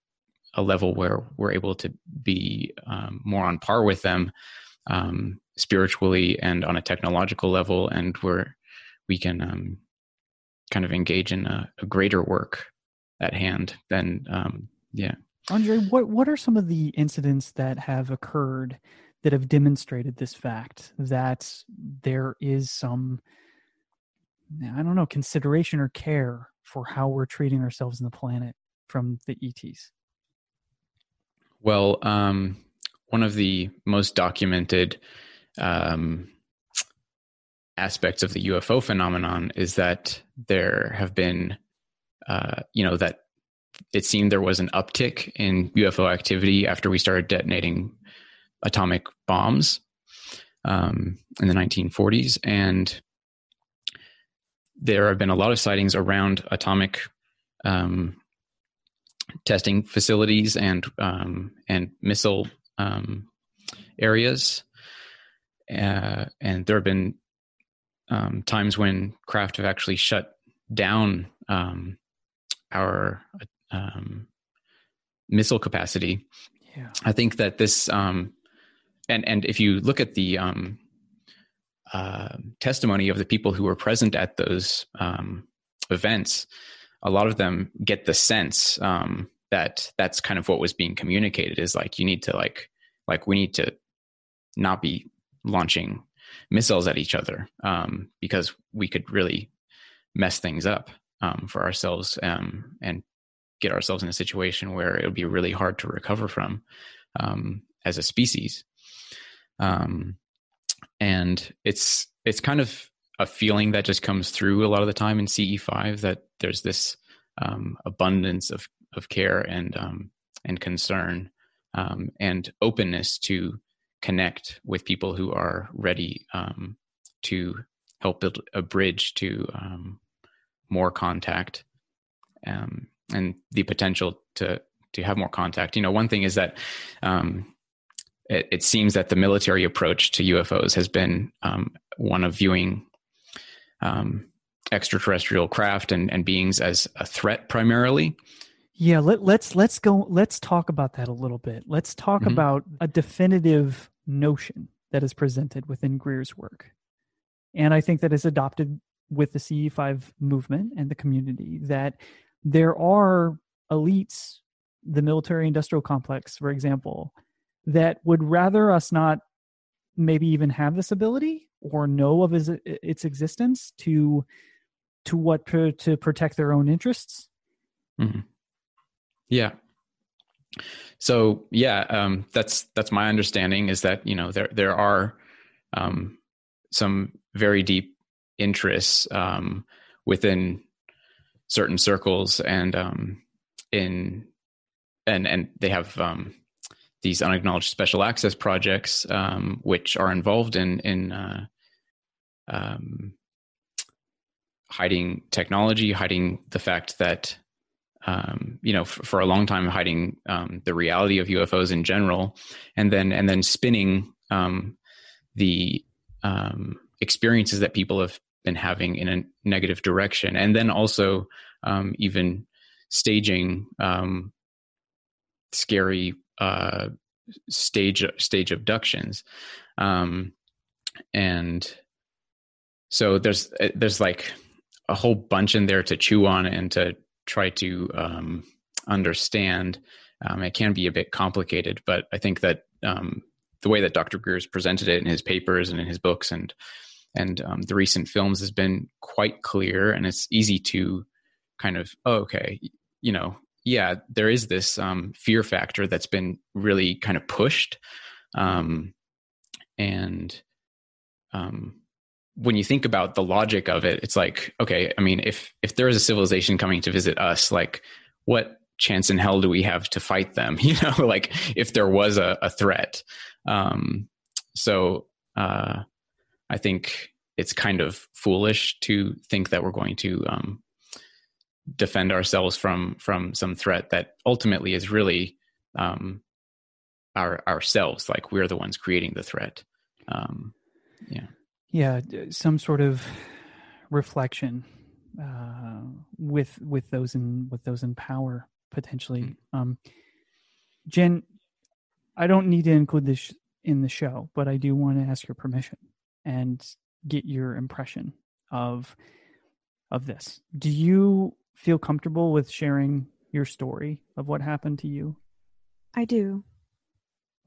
a level where we're able to be um, more on par with them um, spiritually and on a technological level, and where we can um, kind of engage in a, a, greater work at hand. Then, um, yeah. Andre, what what are some of the incidents that have occurred that have demonstrated this fact that there is some I don't know, consideration or care for how we're treating ourselves and the planet from the ETs? Well, um, one of the most documented um, aspects of the UFO phenomenon is that there have been, uh, you know, that it seemed there was an uptick in UFO activity after we started detonating atomic bombs um, in the 1940s. And there have been a lot of sightings around atomic um, testing facilities and um, and missile um, areas, uh, and there have been um, times when craft have actually shut down um, our um, missile capacity. Yeah. I think that this and and if you look at the uh, testimony of the people who were present at those um, events, a lot of them get the sense um, that that's kind of what was being communicated is like you need to like like we need to not be launching missiles at each other um, because we could really mess things up. um, for ourselves um, and get ourselves in a situation where it would be really hard to recover from um, as a species. Um, and it's it's kind of a feeling that just comes through a lot of the time in CE5 that there's this um, abundance of of care and and concern and openness to connect with people who are ready um, to help build a bridge to um, more contact um, and the potential to to have more contact. You know, one thing is that um, it, it, seems that the military approach to UFOs has been um, one of viewing um, extraterrestrial craft and, and beings as a threat primarily. Yeah, let, let's let's go. Let's talk about that a little bit. Let's talk mm-hmm. about a definitive notion that is presented within Greer's work, and I think that is adopted with the CE5 movement and the community that there are elites, the military industrial complex, for example, that would rather us not maybe even have this ability or know of its existence to to what to, to protect their own interests. Mm-hmm. Yeah. So yeah, um, that's that's my understanding is that you know there there are um, some very deep interests um, within certain circles and um, in and and they have um, these unacknowledged special access projects um, which are involved in in uh, hiding technology, hiding the fact that um, you know, for, for, a long time, hiding um, the reality of UFOs in general, and then and then spinning um, the um, experiences that people have been having in a negative direction, and then also um, even staging um, scary uh, stage stage abductions, and so there's there's like a whole bunch in there to chew on and to try to um, understand. Um, it can be a bit complicated, but I think that um, the way that Dr. Greer's presented it in his papers and in his books and and um, the recent films has been quite clear, and it's easy to kind of oh, okay, you know, yeah, there is this um, fear factor that's been really kind of pushed, um, and um, when you think about the logic of it, it's like, okay, I mean, if if there is a civilization coming to visit us, like what chance in hell do we have to fight them? You know, like if there was a, a threat. Um, so uh, I think it's kind of foolish to think that we're going to um, defend ourselves from from some threat that ultimately is really um, our ourselves. Like we're the ones creating the threat. Um, yeah yeah some sort of reflection uh, with with those in with those in power potentially. Mm-hmm. um jen i don't need to include this in the show but i do want to ask your permission and get your impression of of this. Do you feel comfortable with sharing your story of what happened to you? I do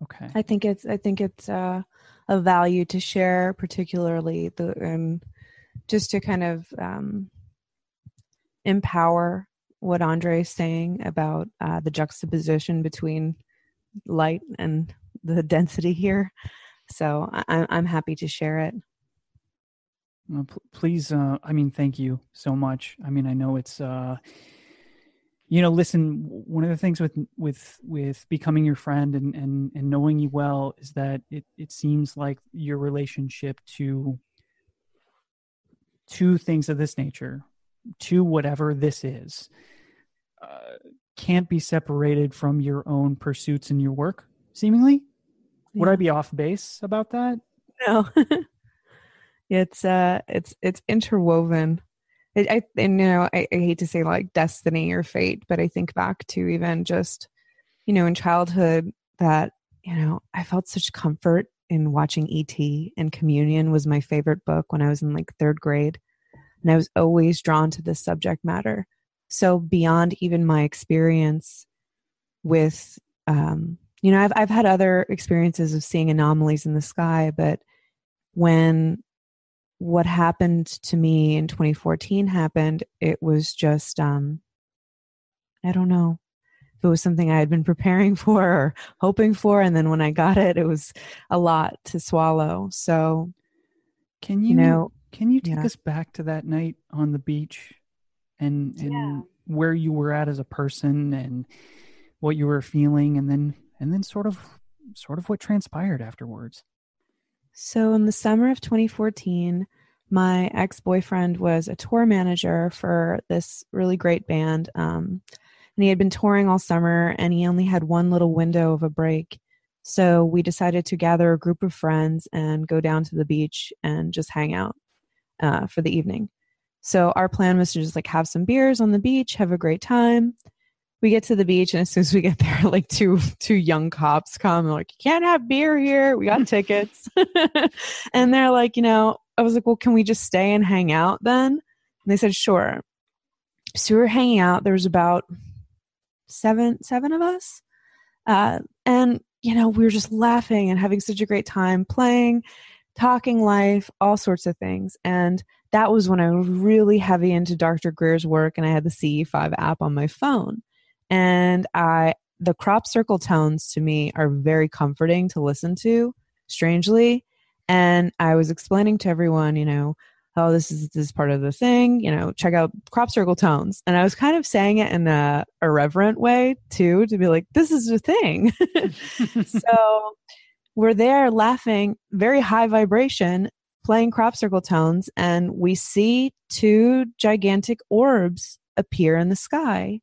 okay i think it's i think it's uh of value to share, particularly the and just to kind of um, empower what Andre is saying about uh, the juxtaposition between light and the density here. So I, I'm happy to share it. Uh, please, uh, I mean, thank you so much. I mean, I know it's uh, you know listen one of the things with with with becoming your friend and and and knowing you well is that it it seems like your relationship to to things of this nature to whatever this is uh, can't be separated from your own pursuits and your work seemingly. Yeah. would i be off base about that? No. It's uh it's it's interwoven I, I and, you know I, I hate to say like destiny or fate, but I think back to even just you know in childhood that you know I felt such comfort in watching ET and Communion was my favorite book when I was in like third grade, and I was always drawn to this subject matter. So beyond even my experience with um, you know I've I've had other experiences of seeing anomalies in the sky, but when what happened to me in 2014 happened, it was just, um, I don't know if it was something I had been preparing for or hoping for. And then when I got it, it was a lot to swallow. So, can you, you know, can you take yeah. us back to that night on the beach and, and yeah. where you were at as a person and what you were feeling and then, and then sort of, sort of what transpired afterwards? So, in the summer of 2014, my ex boyfriend was a tour manager for this really great band. Um, and he had been touring all summer and he only had one little window of a break. So, we decided to gather a group of friends and go down to the beach and just hang out uh, for the evening. So, our plan was to just like have some beers on the beach, have a great time we get to the beach and as soon as we get there like two two young cops come like you can't have beer here. We got tickets. And they're like you know i was like well can we just stay and hang out then? And they said sure. So we were hanging out. There was about seven seven of us. Uh, and you know we were just laughing and having such a great time playing talking life all sorts of things. And that was when i was really heavy into dr greer's work and i had the ce5 app on my phone and I the crop circle tones to me are very comforting to listen to strangely and I was explaining to everyone, you know, oh this is this is part of the thing, you know, check out crop circle tones. And I was kind of saying it in a irreverent way too to be like this is a thing. so we're there laughing, very high vibration, playing crop circle tones and we see two gigantic orbs appear in the sky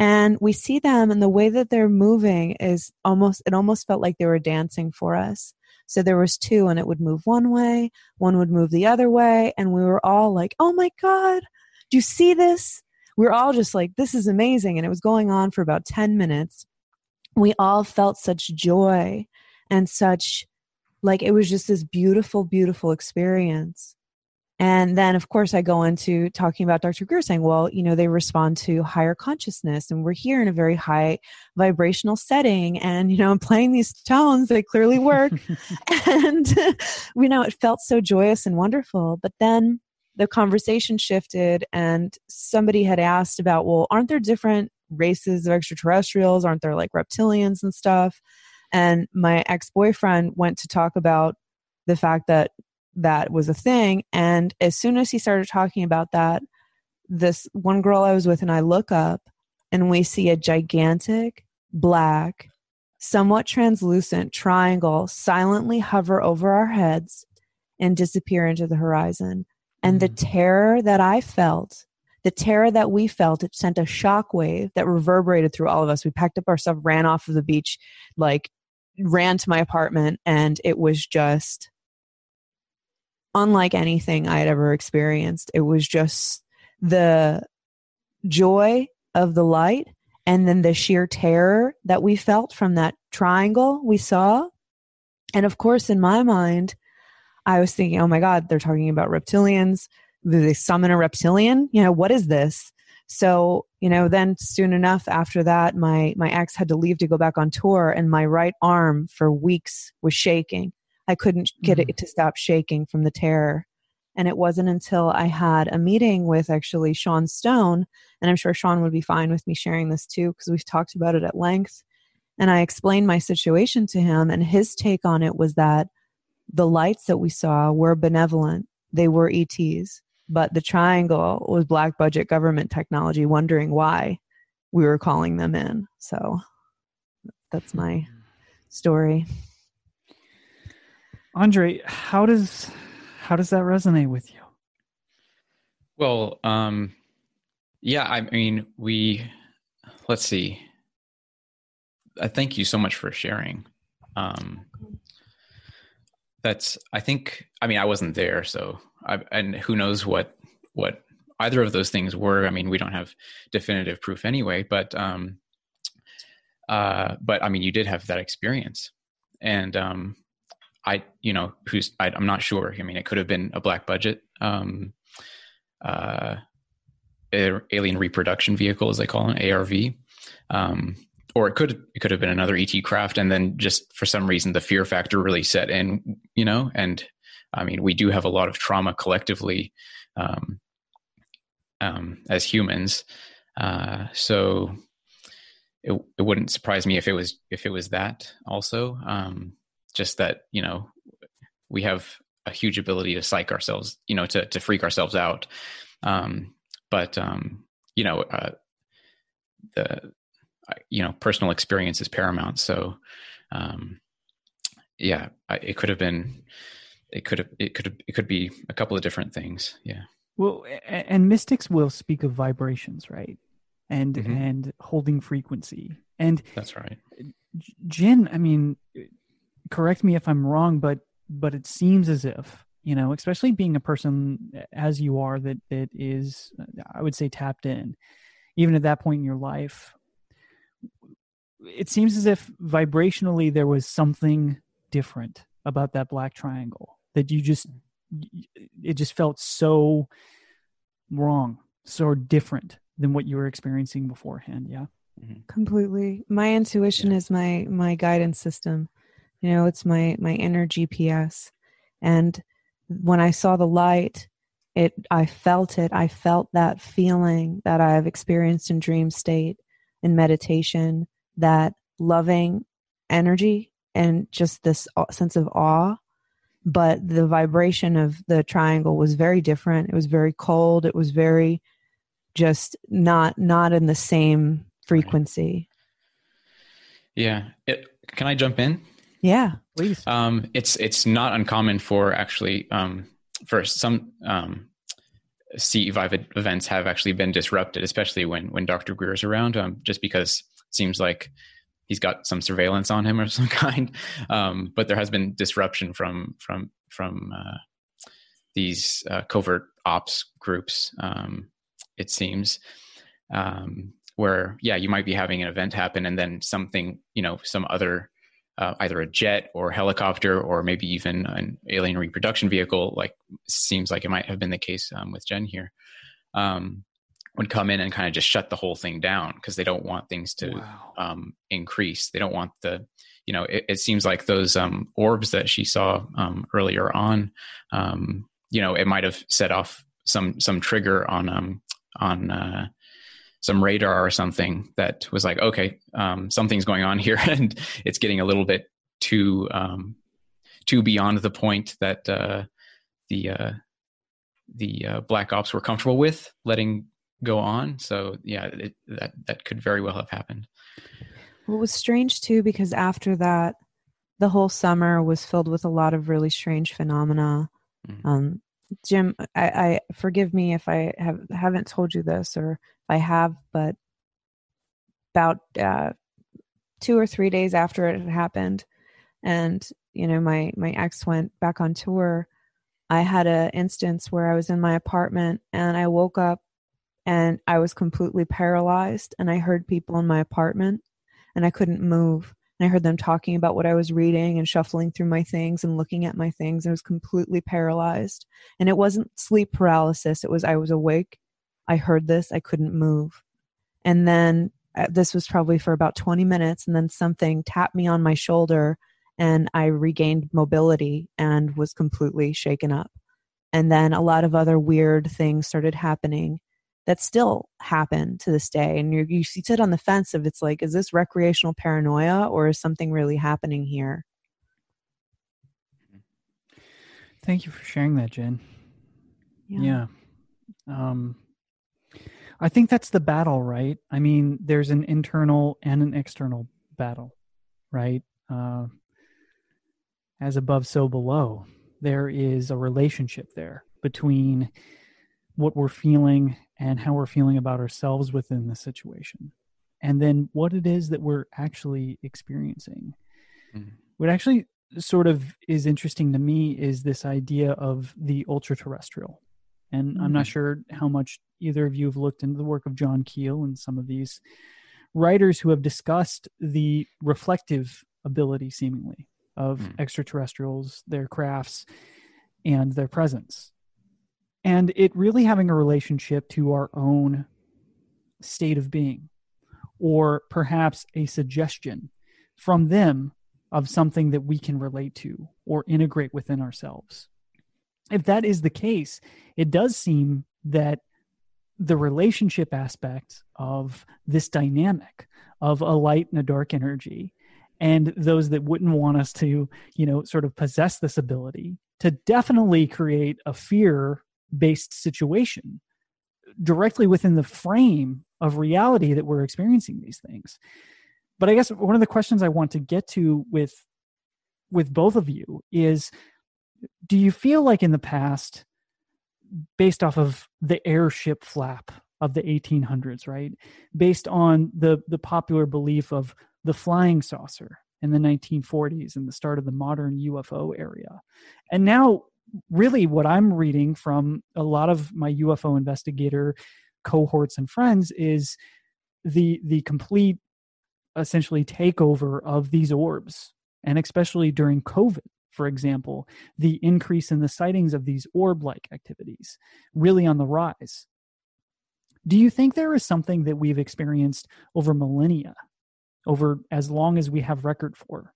and we see them and the way that they're moving is almost it almost felt like they were dancing for us. So there was two and it would move one way one would move the other way and we were all like oh my god do you see this? We are all just like this is amazing and it was going on for about 10 minutes. We all felt such joy and such like it was just this beautiful beautiful experience and then, of course, I go into talking about Dr. Greer saying, well, you know, they respond to higher consciousness, and we're here in a very high vibrational setting. And, you know, I'm playing these tones, they clearly work. and, you know, it felt so joyous and wonderful. But then the conversation shifted, and somebody had asked about, well, aren't there different races of extraterrestrials? Aren't there like reptilians and stuff? And my ex boyfriend went to talk about the fact that that was a thing. And as soon as he started talking about that, this one girl I was with and I look up and we see a gigantic black, somewhat translucent triangle silently hover over our heads and disappear into the horizon. And the mm. terror that I felt, the terror that we felt, it sent a shock wave that reverberated through all of us. We packed up our stuff, ran off of the beach, like ran to my apartment, and it was just unlike anything I had ever experienced. It was just the joy of the light and then the sheer terror that we felt from that triangle we saw. And of course, in my mind, I was thinking, oh my God, they're talking about reptilians. Do they summon a reptilian? You know, what is this? So, you know, then soon enough after that, my my ex had to leave to go back on tour, and my right arm for weeks was shaking. I couldn't get mm-hmm. it to stop shaking from the terror. And it wasn't until I had a meeting with actually Sean Stone, and I'm sure Sean would be fine with me sharing this too, because we've talked about it at length. And I explained my situation to him, and his take on it was that the lights that we saw were benevolent, they were ETs, but the triangle was black budget government technology, wondering why we were calling them in. So that's my story. Andre, how does how does that resonate with you? Well, um, yeah, I mean, we let's see. I thank you so much for sharing. Um, that's I think I mean I wasn't there, so I, and who knows what what either of those things were. I mean, we don't have definitive proof anyway, but um, uh, but I mean, you did have that experience, and um, I, you know, who's I, am not sure. I mean, it could have been a black budget um, uh, alien reproduction vehicle, as they call it, ARV, um, or it could it could have been another ET craft, and then just for some reason the fear factor really set in, you know, and I mean, we do have a lot of trauma collectively um, um, as humans. Uh, so it, it wouldn't surprise me if it was if it was that also. Um, just that you know we have a huge ability to psych ourselves, you know, to to freak ourselves out. Um, but um, you know, uh, the you know personal experience is paramount. So um, yeah, I, it could have been. It could have. It could. Have, it could be a couple of different things. Yeah. Well, and mystics will speak of vibrations, right? And Mm-hmm. and holding frequency. And That's right. Jin, I mean, correct me if I'm wrong, but but it seems as if you know, especially being a person as you are that that is, uh, I would say, tapped in, even at that point in your life. It seems as if vibrationally there was something different about that black triangle that you just mm. it just felt so wrong, so different than what you were experiencing beforehand. Yeah. Mm-hmm. completely my intuition is my my guidance system you know it's my my inner gps and when i saw the light it i felt it. I felt that feeling that i've experienced in dream state in meditation that loving energy and just this uh, sense of awe. But the vibration of the triangle was very different. It was very cold. It was very just not not in the same frequency. Yeah. It, can I jump in? Yeah please um it's it's not uncommon for actually um for some um CE5 events have actually been disrupted, especially when when Dr. Greer is around, um, just because it seems like he's got some surveillance on him or some kind. Um, but there has been disruption from from from uh, these uh, covert ops groups. Um, it seems um, where yeah, you might be having an event happen, and then something you know some other uh, either a jet or a helicopter or maybe even an alien reproduction vehicle, like seems like it might have been the case um, with Jen here, um, would come in and kind of just shut the whole thing down because they don't want things to Wow. um, increase. They don't want the, you know, it, it seems like those um, orbs that she saw um, earlier on, um, you know, it might have set off some some trigger on um, on uh, some radar or something that was like, okay, um, something's going on here, and it's getting a little bit too um, too beyond the point that uh, the uh, the uh, black ops were comfortable with letting go on. So yeah, it, that that could very well have happened. Well, it was strange too because after that, the whole summer was filled with a lot of really strange phenomena. Um, Jim, I, I forgive me if I have haven't told you this or I have, but about uh, two or three days after it had happened, and you know my my ex went back on tour. I had an instance where I was in my apartment and I woke up and I was completely paralyzed and I heard people in my apartment and I couldn't move. And I heard them talking about what I was reading and shuffling through my things and looking at my things. I was completely paralyzed. And it wasn't sleep paralysis, it was I was awake. I heard this, I couldn't move. And then uh, this was probably for about 20 minutes. And then something tapped me on my shoulder and I regained mobility and was completely shaken up. And then a lot of other weird things started happening that still happen to this day. And you you sit on the fence of it's like, is this recreational paranoia or is something really happening here? Thank you for sharing that, Jen. Yeah. Um, I think that's the battle, right? I mean, there's an internal and an external battle, right? Uh, as above, so below. There is a relationship there between what we're feeling and how we're feeling about ourselves within the situation, and then what it is that we're actually experiencing. What actually sort of is interesting to me is this idea of the ultra terrestrial. And I'm not Mhm. sure how much either of you have looked into the work of John Keel and some of these writers who have discussed the reflective ability, seemingly, of extraterrestrials, their crafts, and their presence. And it really having a relationship to our own state of being, or perhaps a suggestion from them of something that we can relate to or integrate within ourselves. If that is the case, it does seem that the relationship aspect of this dynamic of a light and a dark energy and those that wouldn't want us to you know sort of possess this ability to definitely create a fear based situation directly within the frame of reality that we're experiencing these things. But i guess one of the questions i want to get to with with both of you is do you feel like in the past based off of the airship flap of the 1800s right based on the the popular belief of the flying saucer in the 1940s and the start of the modern UFO area. And now, really, what I'm reading from a lot of my UFO investigator cohorts and friends is the the complete essentially takeover of these orbs and especially during covid for example the increase in the sightings of these orb like activities really on the rise do you think there is something that we've experienced over millennia over as long as we have record for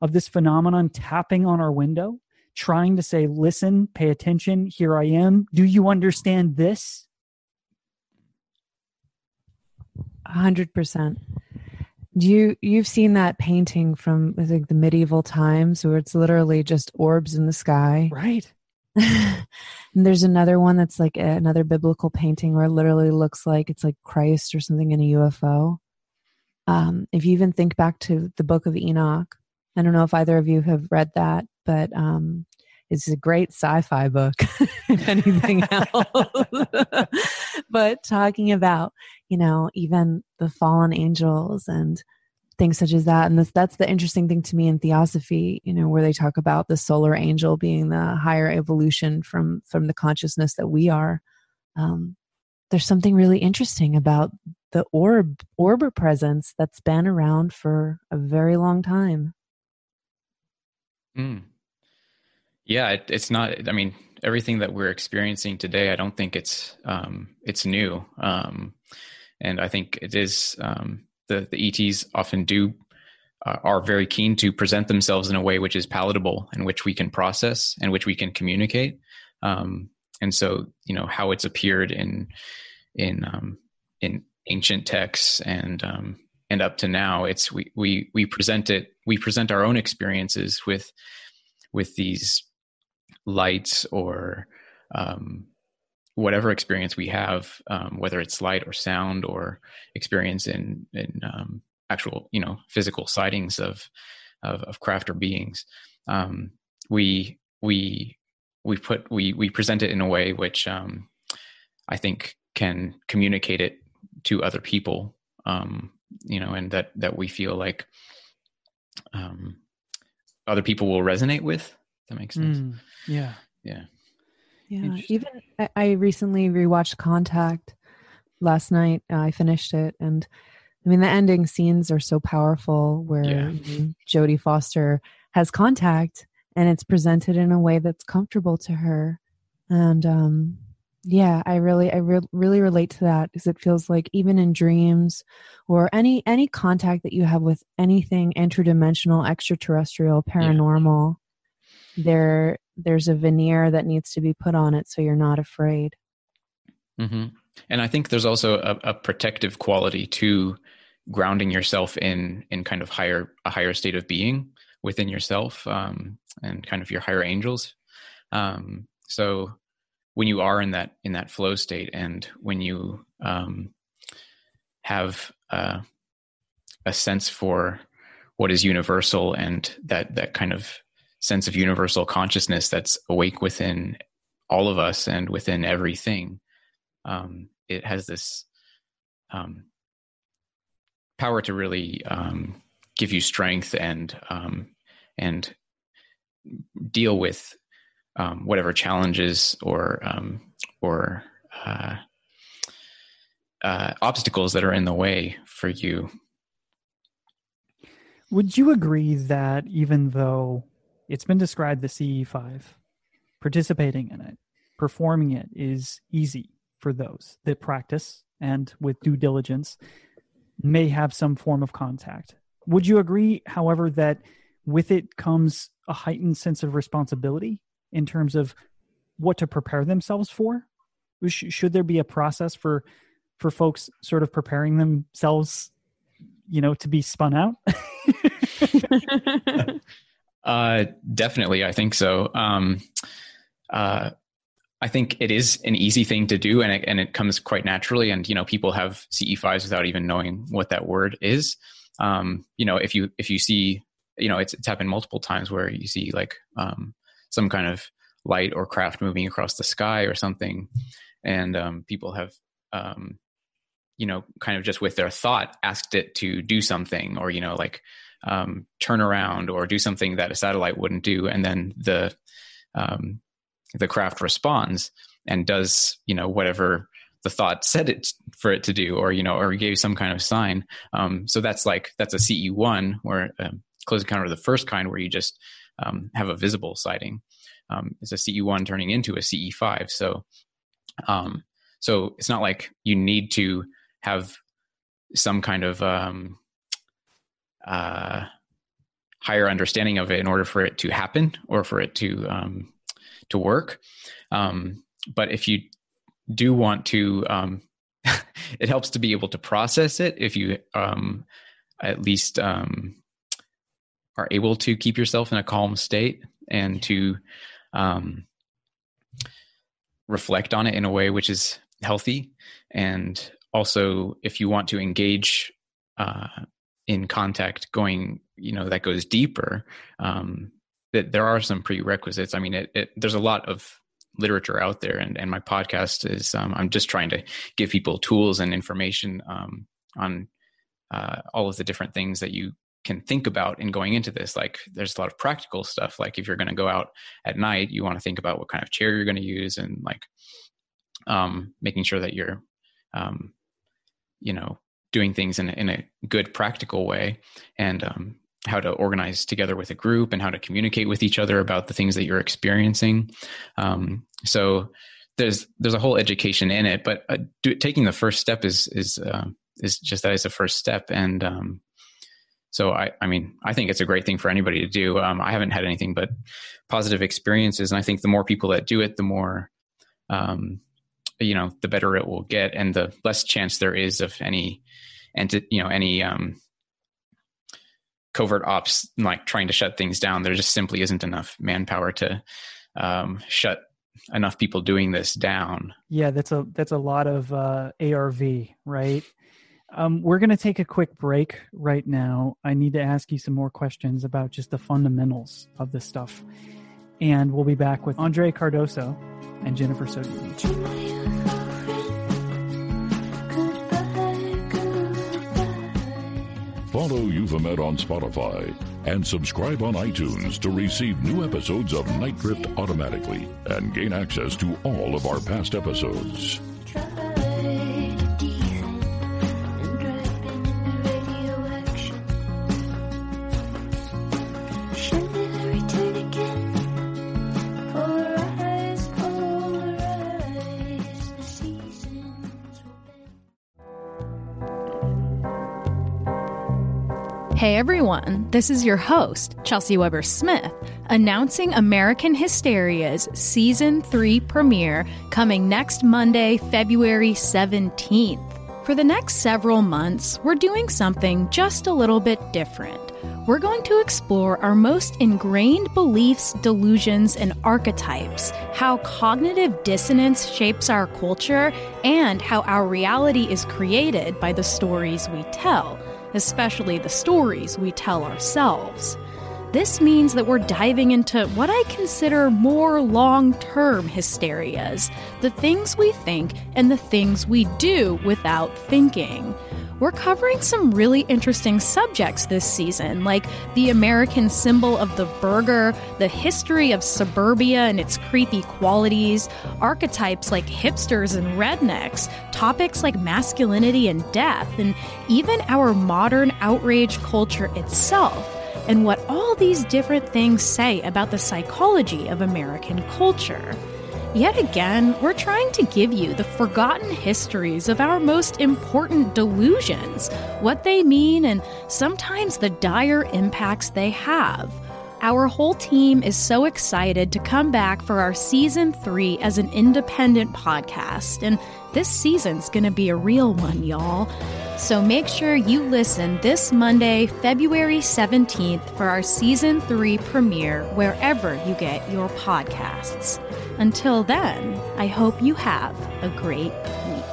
of this phenomenon tapping on our window, trying to say, listen, pay attention, here I am. Do you understand this? Hundred percent. You you've seen that painting from I think the medieval times where it's literally just orbs in the sky. Right. and there's another one that's like another biblical painting where it literally looks like it's like Christ or something in a UFO. Um, if you even think back to the book of Enoch, I don't know if either of you have read that, but um, it's a great sci-fi book, if anything else. but talking about, you know, even the fallen angels and things such as that. And this, that's the interesting thing to me in theosophy, you know, where they talk about the solar angel being the higher evolution from from the consciousness that we are. Um, there's something really interesting about the orb orb presence that's been around for a very long time. Mm. Yeah, it, it's not. I mean, everything that we're experiencing today, I don't think it's um, it's new, um, and I think it is. Um, the the ETs often do uh, are very keen to present themselves in a way which is palatable and which we can process and which we can communicate. Um, and so, you know, how it's appeared in in um, in ancient texts and um, and up to now it's we we we present it we present our own experiences with with these lights or um, whatever experience we have um, whether it's light or sound or experience in in um, actual you know physical sightings of of, of craft or beings um, we we we put we we present it in a way which um, I think can communicate it to other people um, you know and that that we feel like other people will resonate with that makes sense. Mm, yeah. Yeah. Yeah even i recently rewatched contact last night. Uh, i finished it and i mean the ending scenes are so powerful where yeah. jodie foster has contact and it's presented in a way that's comfortable to her. And um yeah i really i re- really relate to that because it feels like even in dreams or any any contact that you have with anything interdimensional extraterrestrial paranormal yeah. There there's a veneer that needs to be put on it so you're not afraid mm-hmm. and i think there's also a, a, protective quality to grounding yourself in in kind of higher a higher state of being within yourself um, and kind of your higher angels um, so when you are in that in that flow state and when you um, have uh, a sense for what is universal and that that kind of sense of universal consciousness that's awake within all of us and within everything um, it has this um, power to really um, give you strength and um, and deal with um, whatever challenges or um, or uh, uh, obstacles that are in the way for you. Would you agree that even though it's been described the CE5, participating in it, performing it is easy for those that practice and with due diligence may have some form of contact. Would you agree, however, that with it comes a heightened sense of responsibility in terms of what to prepare themselves for? Should there be a process for for folks sort of preparing themselves, you know, to be spun out? uh, definitely, I think so. Um, uh, I think it is an easy thing to do, and it, and it comes quite naturally. And you know, people have CE5s without even knowing what that word is. Um, you know, if you if you see, you know, it's it's happened multiple times where you see like um, some kind of light or craft moving across the sky or something, and um, people have um, you know kind of just with their thought asked it to do something or you know like um, turn around or do something that a satellite wouldn't do. And then the um, the craft responds and does you know whatever the thought said it for it to do or you know or gave some kind of sign. Um, so that's like that's a ce1 where um, close encounter of the first kind where you just um, have a visible sighting. Um, it's a ce1 turning into a ce5 so um, so it's not like you need to have some kind of um, uh, higher understanding of it in order for it to happen or for it to um, to work. Um, but if you do want to, um, it helps to be able to process it if you um, at least um, are able to keep yourself in a calm state and to um, reflect on it in a way which is healthy and also if you want to engage uh, in contact going you know that goes deeper um, that there are some prerequisites. I mean it, it, there's a lot of literature out there and, and my podcast is um, i'm just trying to give people tools and information um, on uh, all of the different things that you can think about in going into this. Like there's a lot of practical stuff. Like if you're going to go out at night you want to think about what kind of chair you're going to use and like um, making sure that you're um, you know doing things in, in a good practical way and um, how to organize together with a group and how to communicate with each other about the things that you're experiencing. Um, so there's there's a whole education in it but uh, do, taking the first step is is uh, is just that is a first step. And um, so I, I mean i think it's a great thing for anybody to do. Um, i haven't had anything but positive experiences. And i think the more people that do it the more um, you know the better it will get and the less chance there is of any and you know any um covert ops like trying to shut things down. There just simply isn't enough manpower to um, shut enough people doing this down. Yeah that's a that's a lot of uh, arv right? Um, we're going to take a quick break right now. I need to ask you some more questions about just the fundamentals of this stuff. And we'll be back with andre cardoso and jennifer sodini Follow Euphomet on Spotify and subscribe on iTunes to receive new episodes of Night Drift automatically and gain access to all of our past episodes. Hey everyone, this is your host, Chelsey Weber Smith, announcing American Hysteria's Season 3 premiere coming next Monday, February 17th. For the next several months, we're doing something just a little bit different. We're going to explore our most ingrained beliefs, delusions, and archetypes, how cognitive dissonance shapes our culture, and how our reality is created by the stories we tell especially the stories we tell ourselves. This means that we're diving into what I consider more long term hysterias the things we think and the things we do without thinking. We're covering some really interesting subjects this season, like the American symbol of the burger, the history of suburbia and its creepy qualities, archetypes like hipsters and rednecks, topics like masculinity and death, and even our modern outrage culture itself and what all these different things say about the psychology of American culture. Yet again, we're trying to give you the forgotten histories of our most important delusions, what they mean, and sometimes the dire impacts they have. Our whole team is so excited to come back for our season three as an independent podcast. And this season's to be a real one, y'all. So make sure you listen this Monday, February 17th, for our season three premiere wherever you get your podcasts. Until then, I hope you have a great week.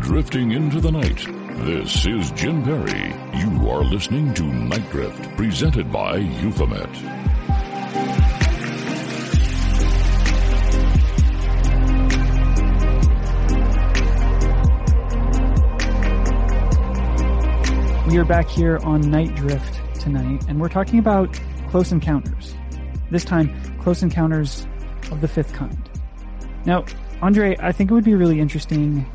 Drifting into the night. This is Jim Perry. You are listening to Night Drift, presented by Euphomet. We are back here on Night Drift tonight, and we're talking about close encounters. This time, close encounters of the fifth kind. Now, Andre, I think it would be really interesting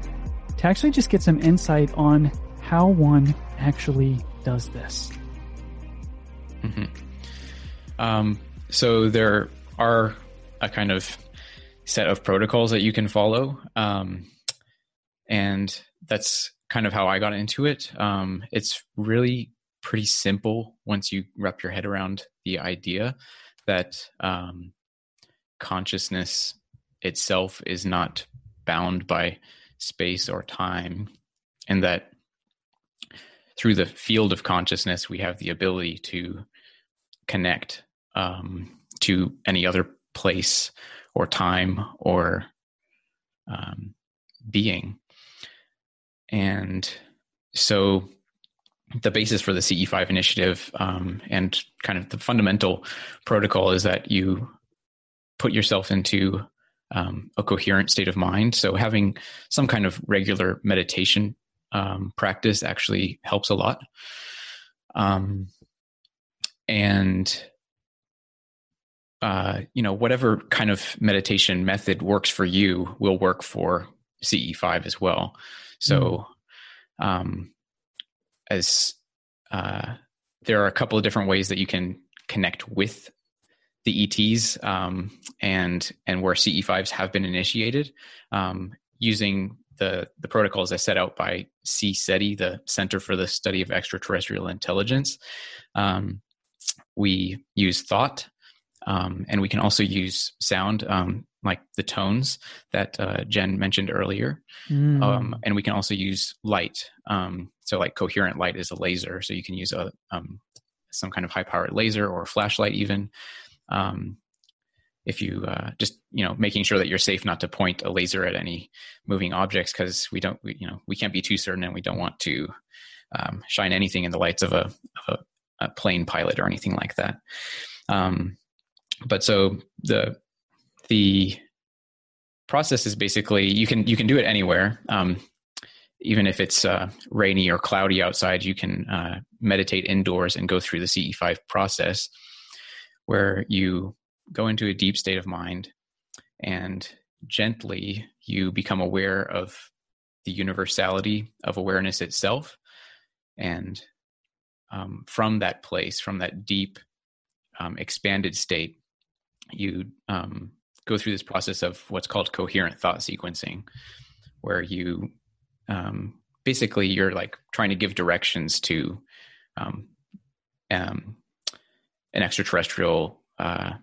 to actually just get some insight on how one actually does this. Mm-hmm. Um, so there are a kind of set of protocols that you can follow, um, and that's kind of how I got into it. Um, it's really pretty simple once you wrap your head around the idea that um, consciousness itself is not bound by space or time, and that through the field of consciousness, we have the ability to connect um, to any other place or time or um, being. And so the basis for the CE5 initiative um, and kind of the fundamental protocol is that you put yourself into um, a coherent state of mind. So having some kind of regular meditation um, practice actually helps a lot. Um, and uh, you know, whatever kind of meditation method works for you will work for CE5 as well. So, mm. um, as uh, there are a couple of different ways that you can connect with the ETs um, and and where CE5s have been initiated um, using the the protocols as set out by CSETI, the Center for the Study of Extraterrestrial Intelligence. Um, we use thought, um, and we can also use sound, um, like the tones that uh, Jen mentioned earlier. Mm. and we can also use light. so, like coherent light is a laser, so you can use a some kind of high powered laser or flashlight even um, if you uh, just you know making sure that you're safe not to point a laser at any moving objects because we don't we, you know we can't be too certain and we don't want to um, shine anything in the lights of a, of a, a plane pilot or anything like that. Um, but so the the process is basically you can you can do it anywhere. Um, even if it's uh, rainy or cloudy outside you can uh, meditate indoors and go through the ce5 process where you go into a deep state of mind and gently you become aware of the universality of awareness itself. And um, from that place, from that deep, um, expanded state, you um, go through this process of what's called coherent thought sequencing, where you um, basically you're like trying to give directions to um, um, an extraterrestrial uh,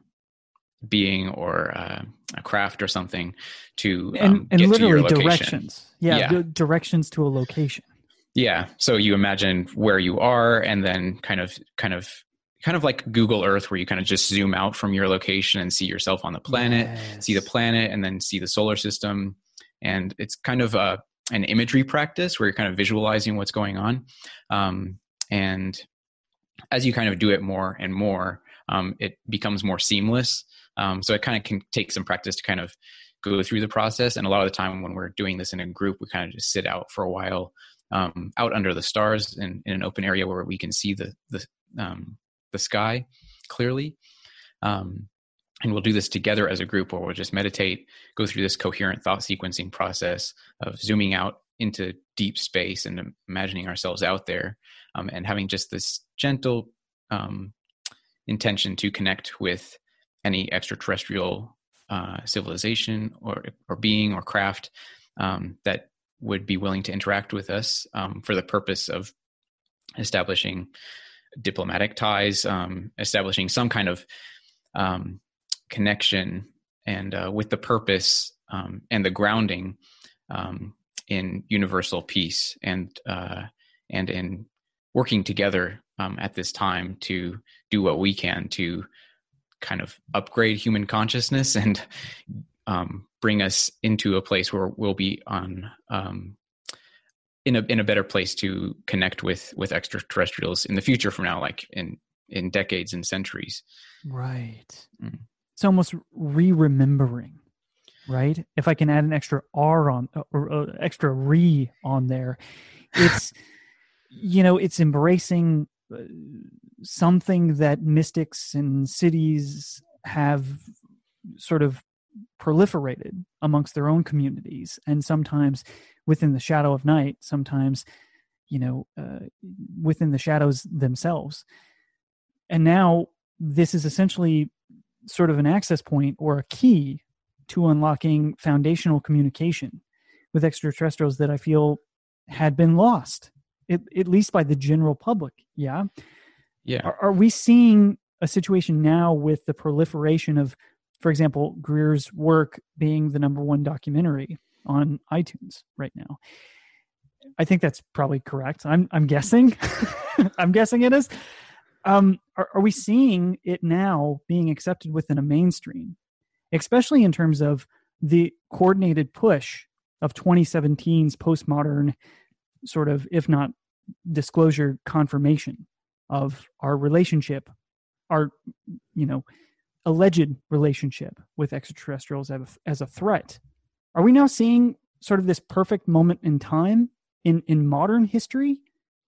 being or uh, a craft or something to and, um, and literally directions. Yeah, yeah. directions to a location. Yeah. So you imagine where you are, and then kind of, kind of, kind of like Google Earth, where you kind of just zoom out from your location and see yourself on the planet, yes. see the planet, and then see the solar system. And it's kind of a an imagery practice where you're kind of visualizing what's going on. Um, and as you kind of do it more and more, um, it becomes more seamless. Um, so it kind of can take some practice to kind of go through the process. And a lot of the time when we're doing this in a group, we kind of just sit out for a while um, out under the stars in, in, an open area where we can see the the um, the sky clearly. Um, and we'll do this together as a group where we'll just meditate, go through this coherent thought sequencing process of zooming out into deep space and imagining ourselves out there um, and having just this gentle um, intention to connect with any extraterrestrial uh, civilization or or being or craft um, that would be willing to interact with us um, for the purpose of establishing diplomatic ties, um, establishing some kind of um, connection, and uh, with the purpose um, and the grounding um, in universal peace and uh, and in working together um, at this time to do what we can to kind of upgrade human consciousness and um, bring us into a place where we'll be on um, in a in a better place to connect with with extraterrestrials in the future from now, like in in decades and centuries. Right. Mm. It's almost re-remembering, right? If I can add an extra R on or uh, extra re on there, it's you know it's embracing uh, something that mystics and cities have sort of proliferated amongst their own communities. And sometimes within the shadow of night sometimes you know uh, within the shadows themselves. And now this is essentially sort of an access point or a key to unlocking foundational communication with extraterrestrials that i feel had been lost at, at least by the general public yeah yeah are, are we seeing a situation now with the proliferation of for example, Greer's work being the number one documentary on iTunes right now. I think that's probably correct. I'm I'm guessing. I'm guessing it is. Um, are, are we seeing it now being accepted within a mainstream, especially in terms of the coordinated push of 2017's postmodern sort of, if not disclosure, confirmation of our relationship, our you know alleged relationship with extraterrestrials as a, as a threat. Are we now seeing sort of this perfect moment in time in, in modern history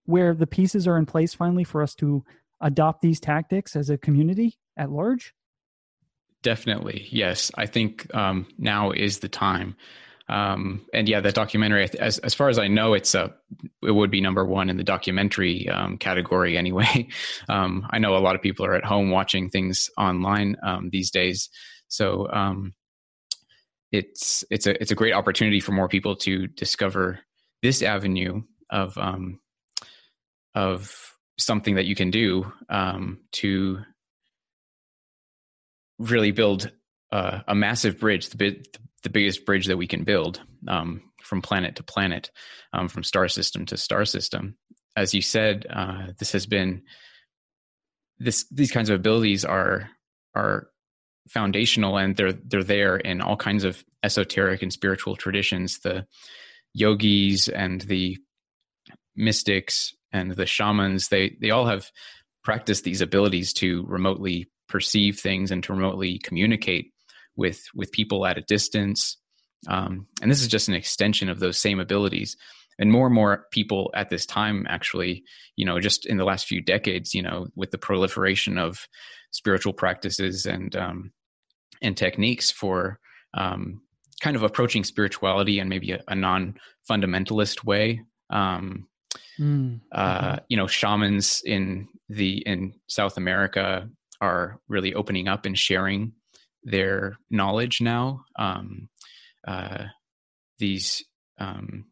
where the pieces are in place finally for us to adopt these tactics as a community at large? Definitely, yes. I think um, now is the time um, and yeah, that documentary, as as far as I know, it's a it would be number one in the documentary um, category anyway. Um, I know a lot of people are at home watching things online um, these days, so um, it's it's a it's a great opportunity for more people to discover this avenue of um, of something that you can do to really build uh, a massive bridge, the, the biggest bridge that we can build um, from planet to planet, um, from star system to star system. As you said, uh, this has been this these kinds of abilities are are foundational and they're they're there in all kinds of esoteric and spiritual traditions. The yogis and the mystics and the shamans they they all have practiced these abilities to remotely perceive things and to remotely communicate with with people at a distance. Um, and this is just an extension of those same abilities. And more and more people at this time actually you know just in the last few decades you know with the proliferation of spiritual practices and um, and techniques for um, kind of approaching spirituality in maybe a, a non-fundamentalist way um, mm, uh, you know shamans in the in south america are really opening up and sharing their knowledge now. Um, uh, these um,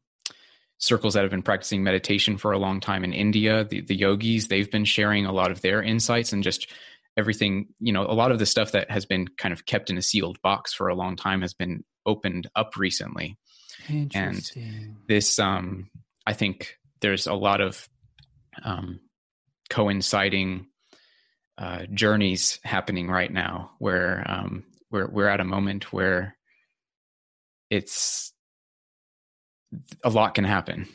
circles that have been practicing meditation for a long time in India, the, the yogis, they've been sharing a lot of their insights and just everything, you know, a lot of the stuff that has been kind of kept in a sealed box for a long time has been opened up recently. And this, um, I think there's a lot of um, coinciding uh, journeys happening right now where um, we're we're at a moment where it's a lot can happen.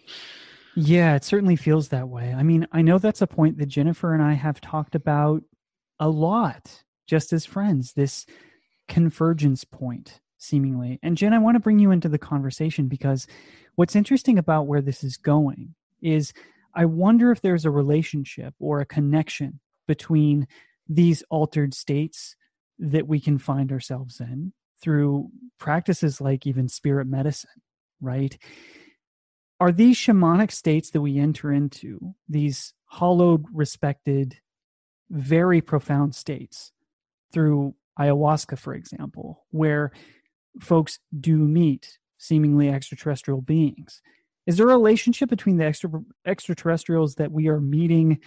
yeah, it certainly feels that way. I mean, I know that's a point that Jennifer and I have talked about a lot just as friends, this convergence point seemingly. And Jen, I want to bring you into the conversation because what's interesting about where this is going is I wonder if there's a relationship or a connection between these altered states that we can find ourselves in through practices like even spirit medicine, right? are these shamanic states that we enter into these hollowed, respected, very profound states through ayahuasca, for example, where folks do meet seemingly extraterrestrial beings. Is there a relationship between the extra, extraterrestrials that we are meeting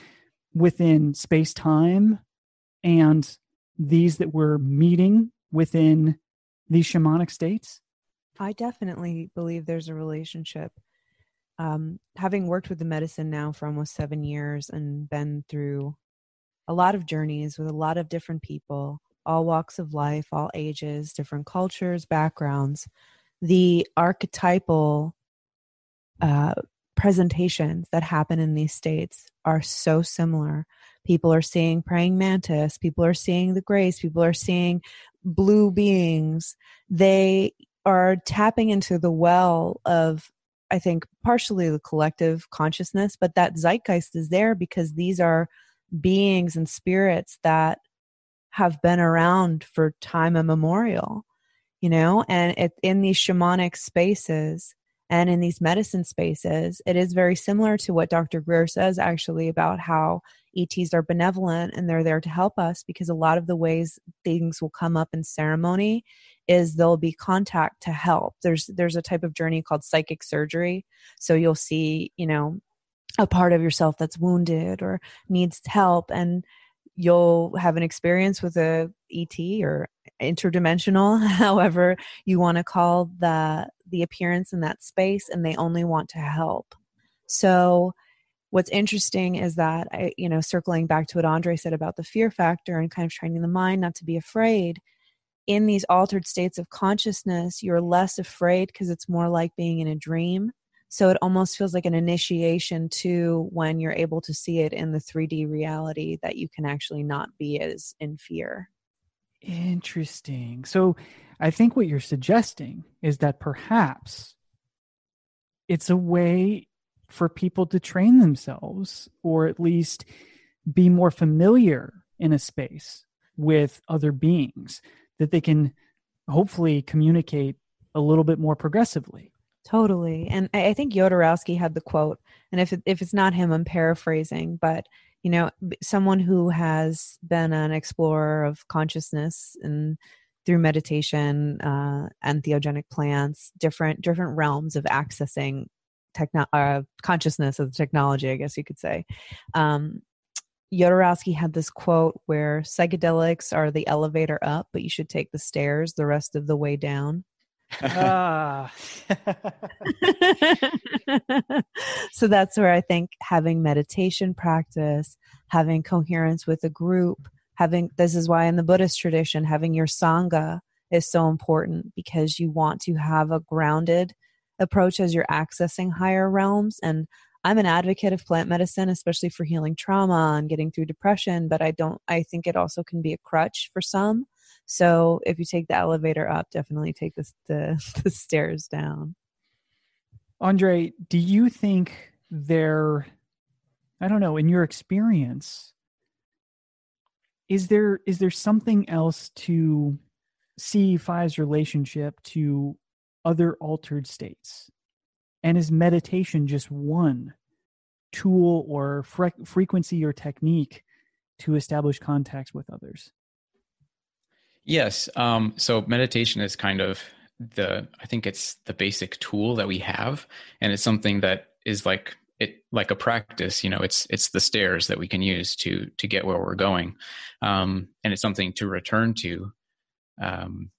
within space time and these that we're meeting within these shamanic states? I definitely believe there's a relationship. Um, having worked with the medicine now for almost seven years and been through a lot of journeys with a lot of different people, all walks of life, all ages, different cultures, backgrounds, the archetypal uh, presentations that happen in these states are so similar. People are seeing praying mantis, people are seeing the greys, people are seeing blue beings. They are tapping into the well of I think partially the collective consciousness, but that zeitgeist is there because these are beings and spirits that have been around for time immemorial, you know, and it, in these shamanic spaces and in these medicine spaces, it is very similar to what Dr. Greer says actually about how ETs are benevolent and they're there to help us because a lot of the ways things will come up in ceremony is there'll be contact to help. There's there's a type of journey called psychic surgery. So you'll see, you know, a part of yourself that's wounded or needs help and you'll have an experience with a ET or interdimensional, however you want to call the the appearance in that space and they only want to help. So what's interesting is that I, you know, circling back to what Andre said about the fear factor and kind of training the mind not to be afraid, in these altered states of consciousness, you're less afraid because it's more like being in a dream. So it almost feels like an initiation to when you're able to see it in the 3D reality that you can actually not be as in fear. Interesting. So I think what you're suggesting is that perhaps it's a way for people to train themselves or at least be more familiar in a space with other beings that they can hopefully communicate a little bit more progressively. Totally. And I think Jodorowsky had the quote, and if, it, if it's not him, I'm paraphrasing, but you know, someone who has been an explorer of consciousness and through meditation, uh, entheogenic plants, different different realms of accessing techno- uh, consciousness of the technology, I guess you could say. Um, Jodorowsky had this quote where psychedelics are the elevator up, but you should take the stairs the rest of the way down. ah. so that's where I think having meditation practice, having coherence with a group, having this is why in the Buddhist tradition, having your Sangha is so important because you want to have a grounded approach as you're accessing higher realms. And I'm an advocate of plant medicine, especially for healing trauma and getting through depression, but I don't, I think it also can be a crutch for some. So if you take the elevator up, definitely take the, the, the stairs down. Andre, do you think there, I don't know, in your experience, is there is there something else to CE5's relationship to other altered states? And is meditation just one tool or fre- frequency or technique to establish contacts with others? Yes. Um, so meditation is kind of the, I think it's the basic tool that we have. And it's something that is like, it like a practice you know it's it's the stairs that we can use to to get where we're going. Um and it's something to return to. Um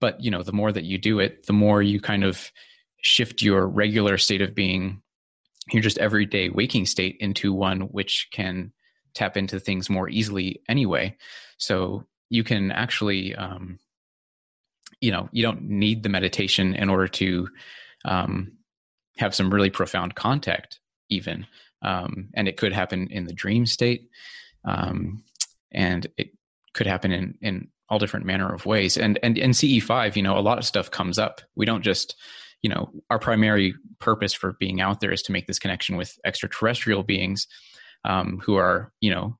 but you know the more that you do it the more you kind of shift your regular state of being, your just everyday waking state, into one which can tap into things more easily anyway. So you can actually, um, you know, you don't need the meditation in order to um, have some really profound contact, even. Um, and it could happen in the dream state, um, and it could happen in in all different manner of ways. And and in CE five, you know, a lot of stuff comes up. We don't just you know our primary purpose for being out there is to make this connection with extraterrestrial beings um, who are you know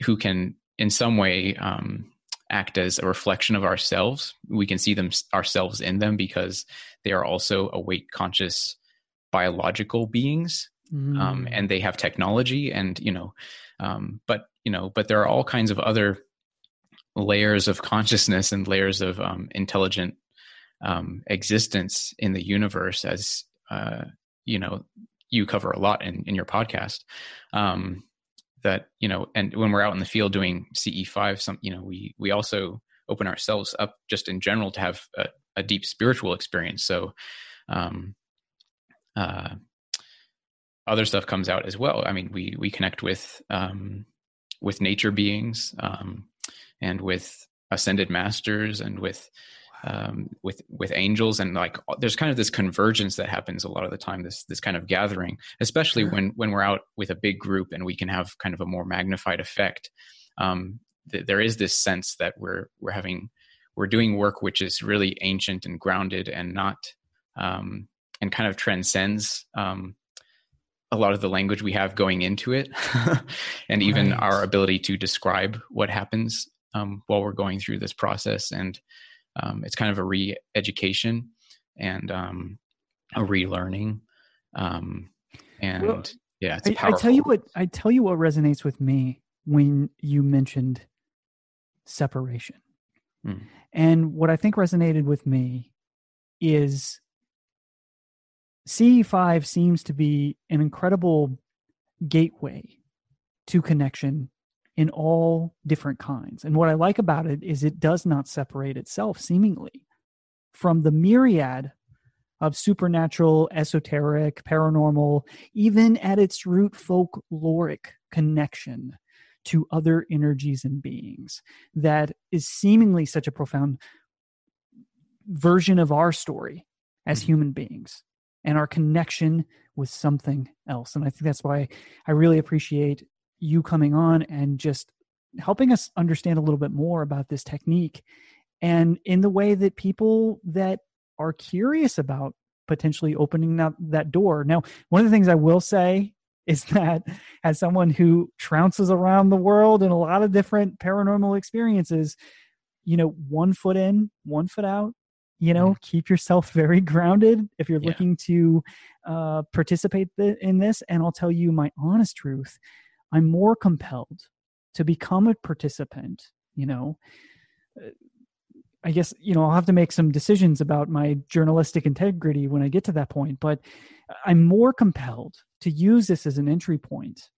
who can in some way um, act as a reflection of ourselves we can see them ourselves in them because they are also awake conscious biological beings Mm. um, and they have technology and you know um, but you know but there are all kinds of other layers of consciousness and layers of um, intelligent um, existence in the universe as uh, you know you cover a lot in, in your podcast um, that you know and when we're out in the field doing ce5 some you know we we also open ourselves up just in general to have a, a deep spiritual experience so um uh other stuff comes out as well. I mean we we connect with um with nature beings um and with ascended masters and with um, with with angels. And like there's kind of this convergence that happens a lot of the time this this kind of gathering especially Sure. when when we're out with a big group and we can have kind of a more magnified effect. Um, th- there is this sense that we're we're having we're doing work which is really ancient and grounded and not um, and kind of transcends um, a lot of the language we have going into it and even Right. our ability to describe what happens um, while we're going through this process and um, it's kind of a re-education and um, a relearning um, and Well, yeah it's I, I tell you what I tell you what resonates with me when you mentioned separation. Mm. And what I think resonated with me is CE5 seems to be an incredible gateway to connection in all different kinds. And what I like about it is it does not separate itself seemingly from the myriad of supernatural, esoteric, paranormal, even at its root folkloric connection to other energies and beings that is seemingly such a profound version of our story as mm-hmm. human beings and our connection with something else. And I think that's why I really appreciate you coming on and just helping us understand a little bit more about this technique and in the way that people that are curious about potentially opening that, that door. Now, one of the things I will say is that as someone who trounces around the world in a lot of different paranormal experiences, you know, one foot in, one foot out, you know, keep yourself very grounded if you're Yeah. looking to uh, participate th- in this. And I'll tell you my honest truth I'm more compelled to become a participant, you know. Uh, I guess, you know, I'll have to make some decisions about my journalistic integrity when I get to that point, but I'm more compelled to use this as an entry point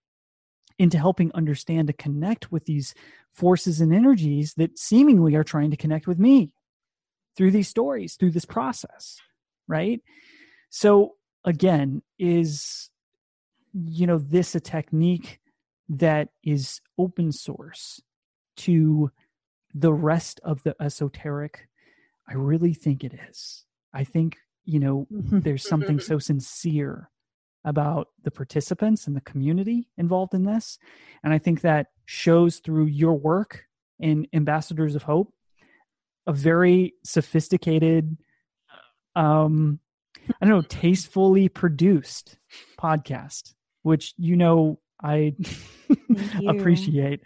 into helping understand to connect with these forces and energies that seemingly are trying to connect with me through these stories, through this process, right? So, again, is, you know, this a technique that is open source to the rest of the esoteric? I really think it is. I think, you know, mm-hmm. there's something mm-hmm. so sincere about the participants and the community involved in this. And I think that shows through your work in Ambassadors of Hope, a very sophisticated, um, I don't know, tastefully produced podcast, which you know I you. appreciate.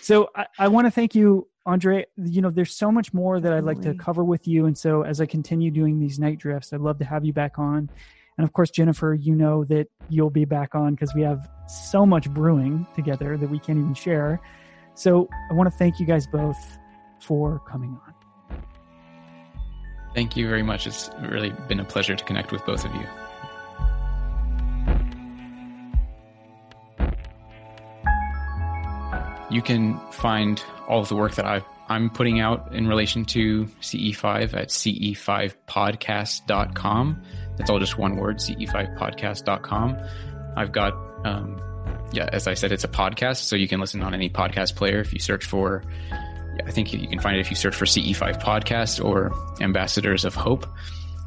So I, I want to thank you, Andre. You know, there's so much more that I'd like to cover with you. And so as I continue doing these night drifts, I'd love to have you back on. And of course, Jennifer, you know that you'll be back on because we have so much brewing together that we can't even share. So I want to thank you guys both for coming on. Thank you very much. It's really been a pleasure to connect with both of you. You can find all of the work that I've, I'm putting out in relation to CE5 at ce5podcast.com. That's all just one word, ce5podcast.com. I've got, um, yeah, as I said, it's a podcast, so you can listen on any podcast player. If you search for I think you can find it if you search for CE5 Podcast or Ambassadors of Hope.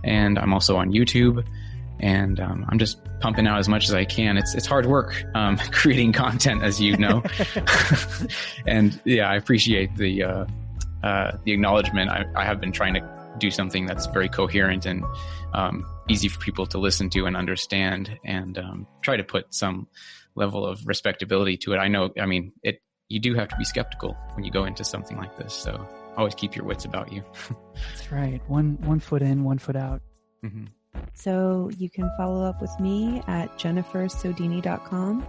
And I'm also on YouTube. And um, I'm just pumping out as much as I can. It's it's hard work um, creating content, as you know. and yeah, I appreciate the uh, uh, the acknowledgement. I, I have been trying to do something that's very coherent and um, easy for people to listen to and understand, and um, try to put some level of respectability to it. I know, I mean, it you do have to be skeptical when you go into something like this. So always keep your wits about you. That's right. One one foot in, one foot out. hmm So you can follow up with me at jennifersodini.com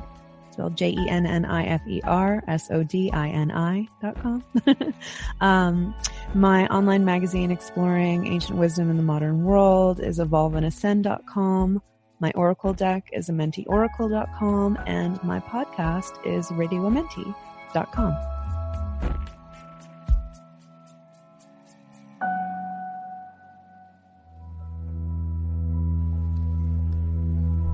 spelled J E N N I F E R S O D I N I dot com. um, my online magazine exploring ancient wisdom in the modern world is evolveandascend.com. My oracle deck is amentiOracle.com and my podcast is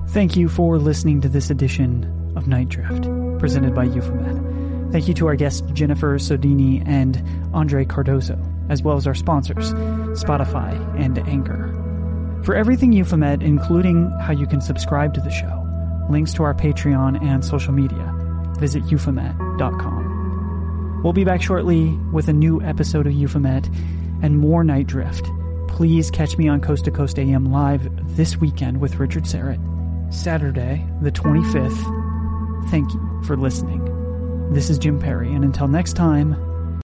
Thank you for listening to this edition of Night Drift, presented by Euphomet. Thank you to our guests Jennifer Sodini and Andre Cardoso, as well as our sponsors, Spotify and Anchor. For everything Euphomet, including how you can subscribe to the show, links to our Patreon and social media, visit euphomet.com. We'll be back shortly with a new episode of Euphomet and more Night Drift. Please catch me on Coast to Coast AM live this weekend with Richard Syrett, Saturday, the 25th. Thank you for listening. This is Jim Perry, and until next time,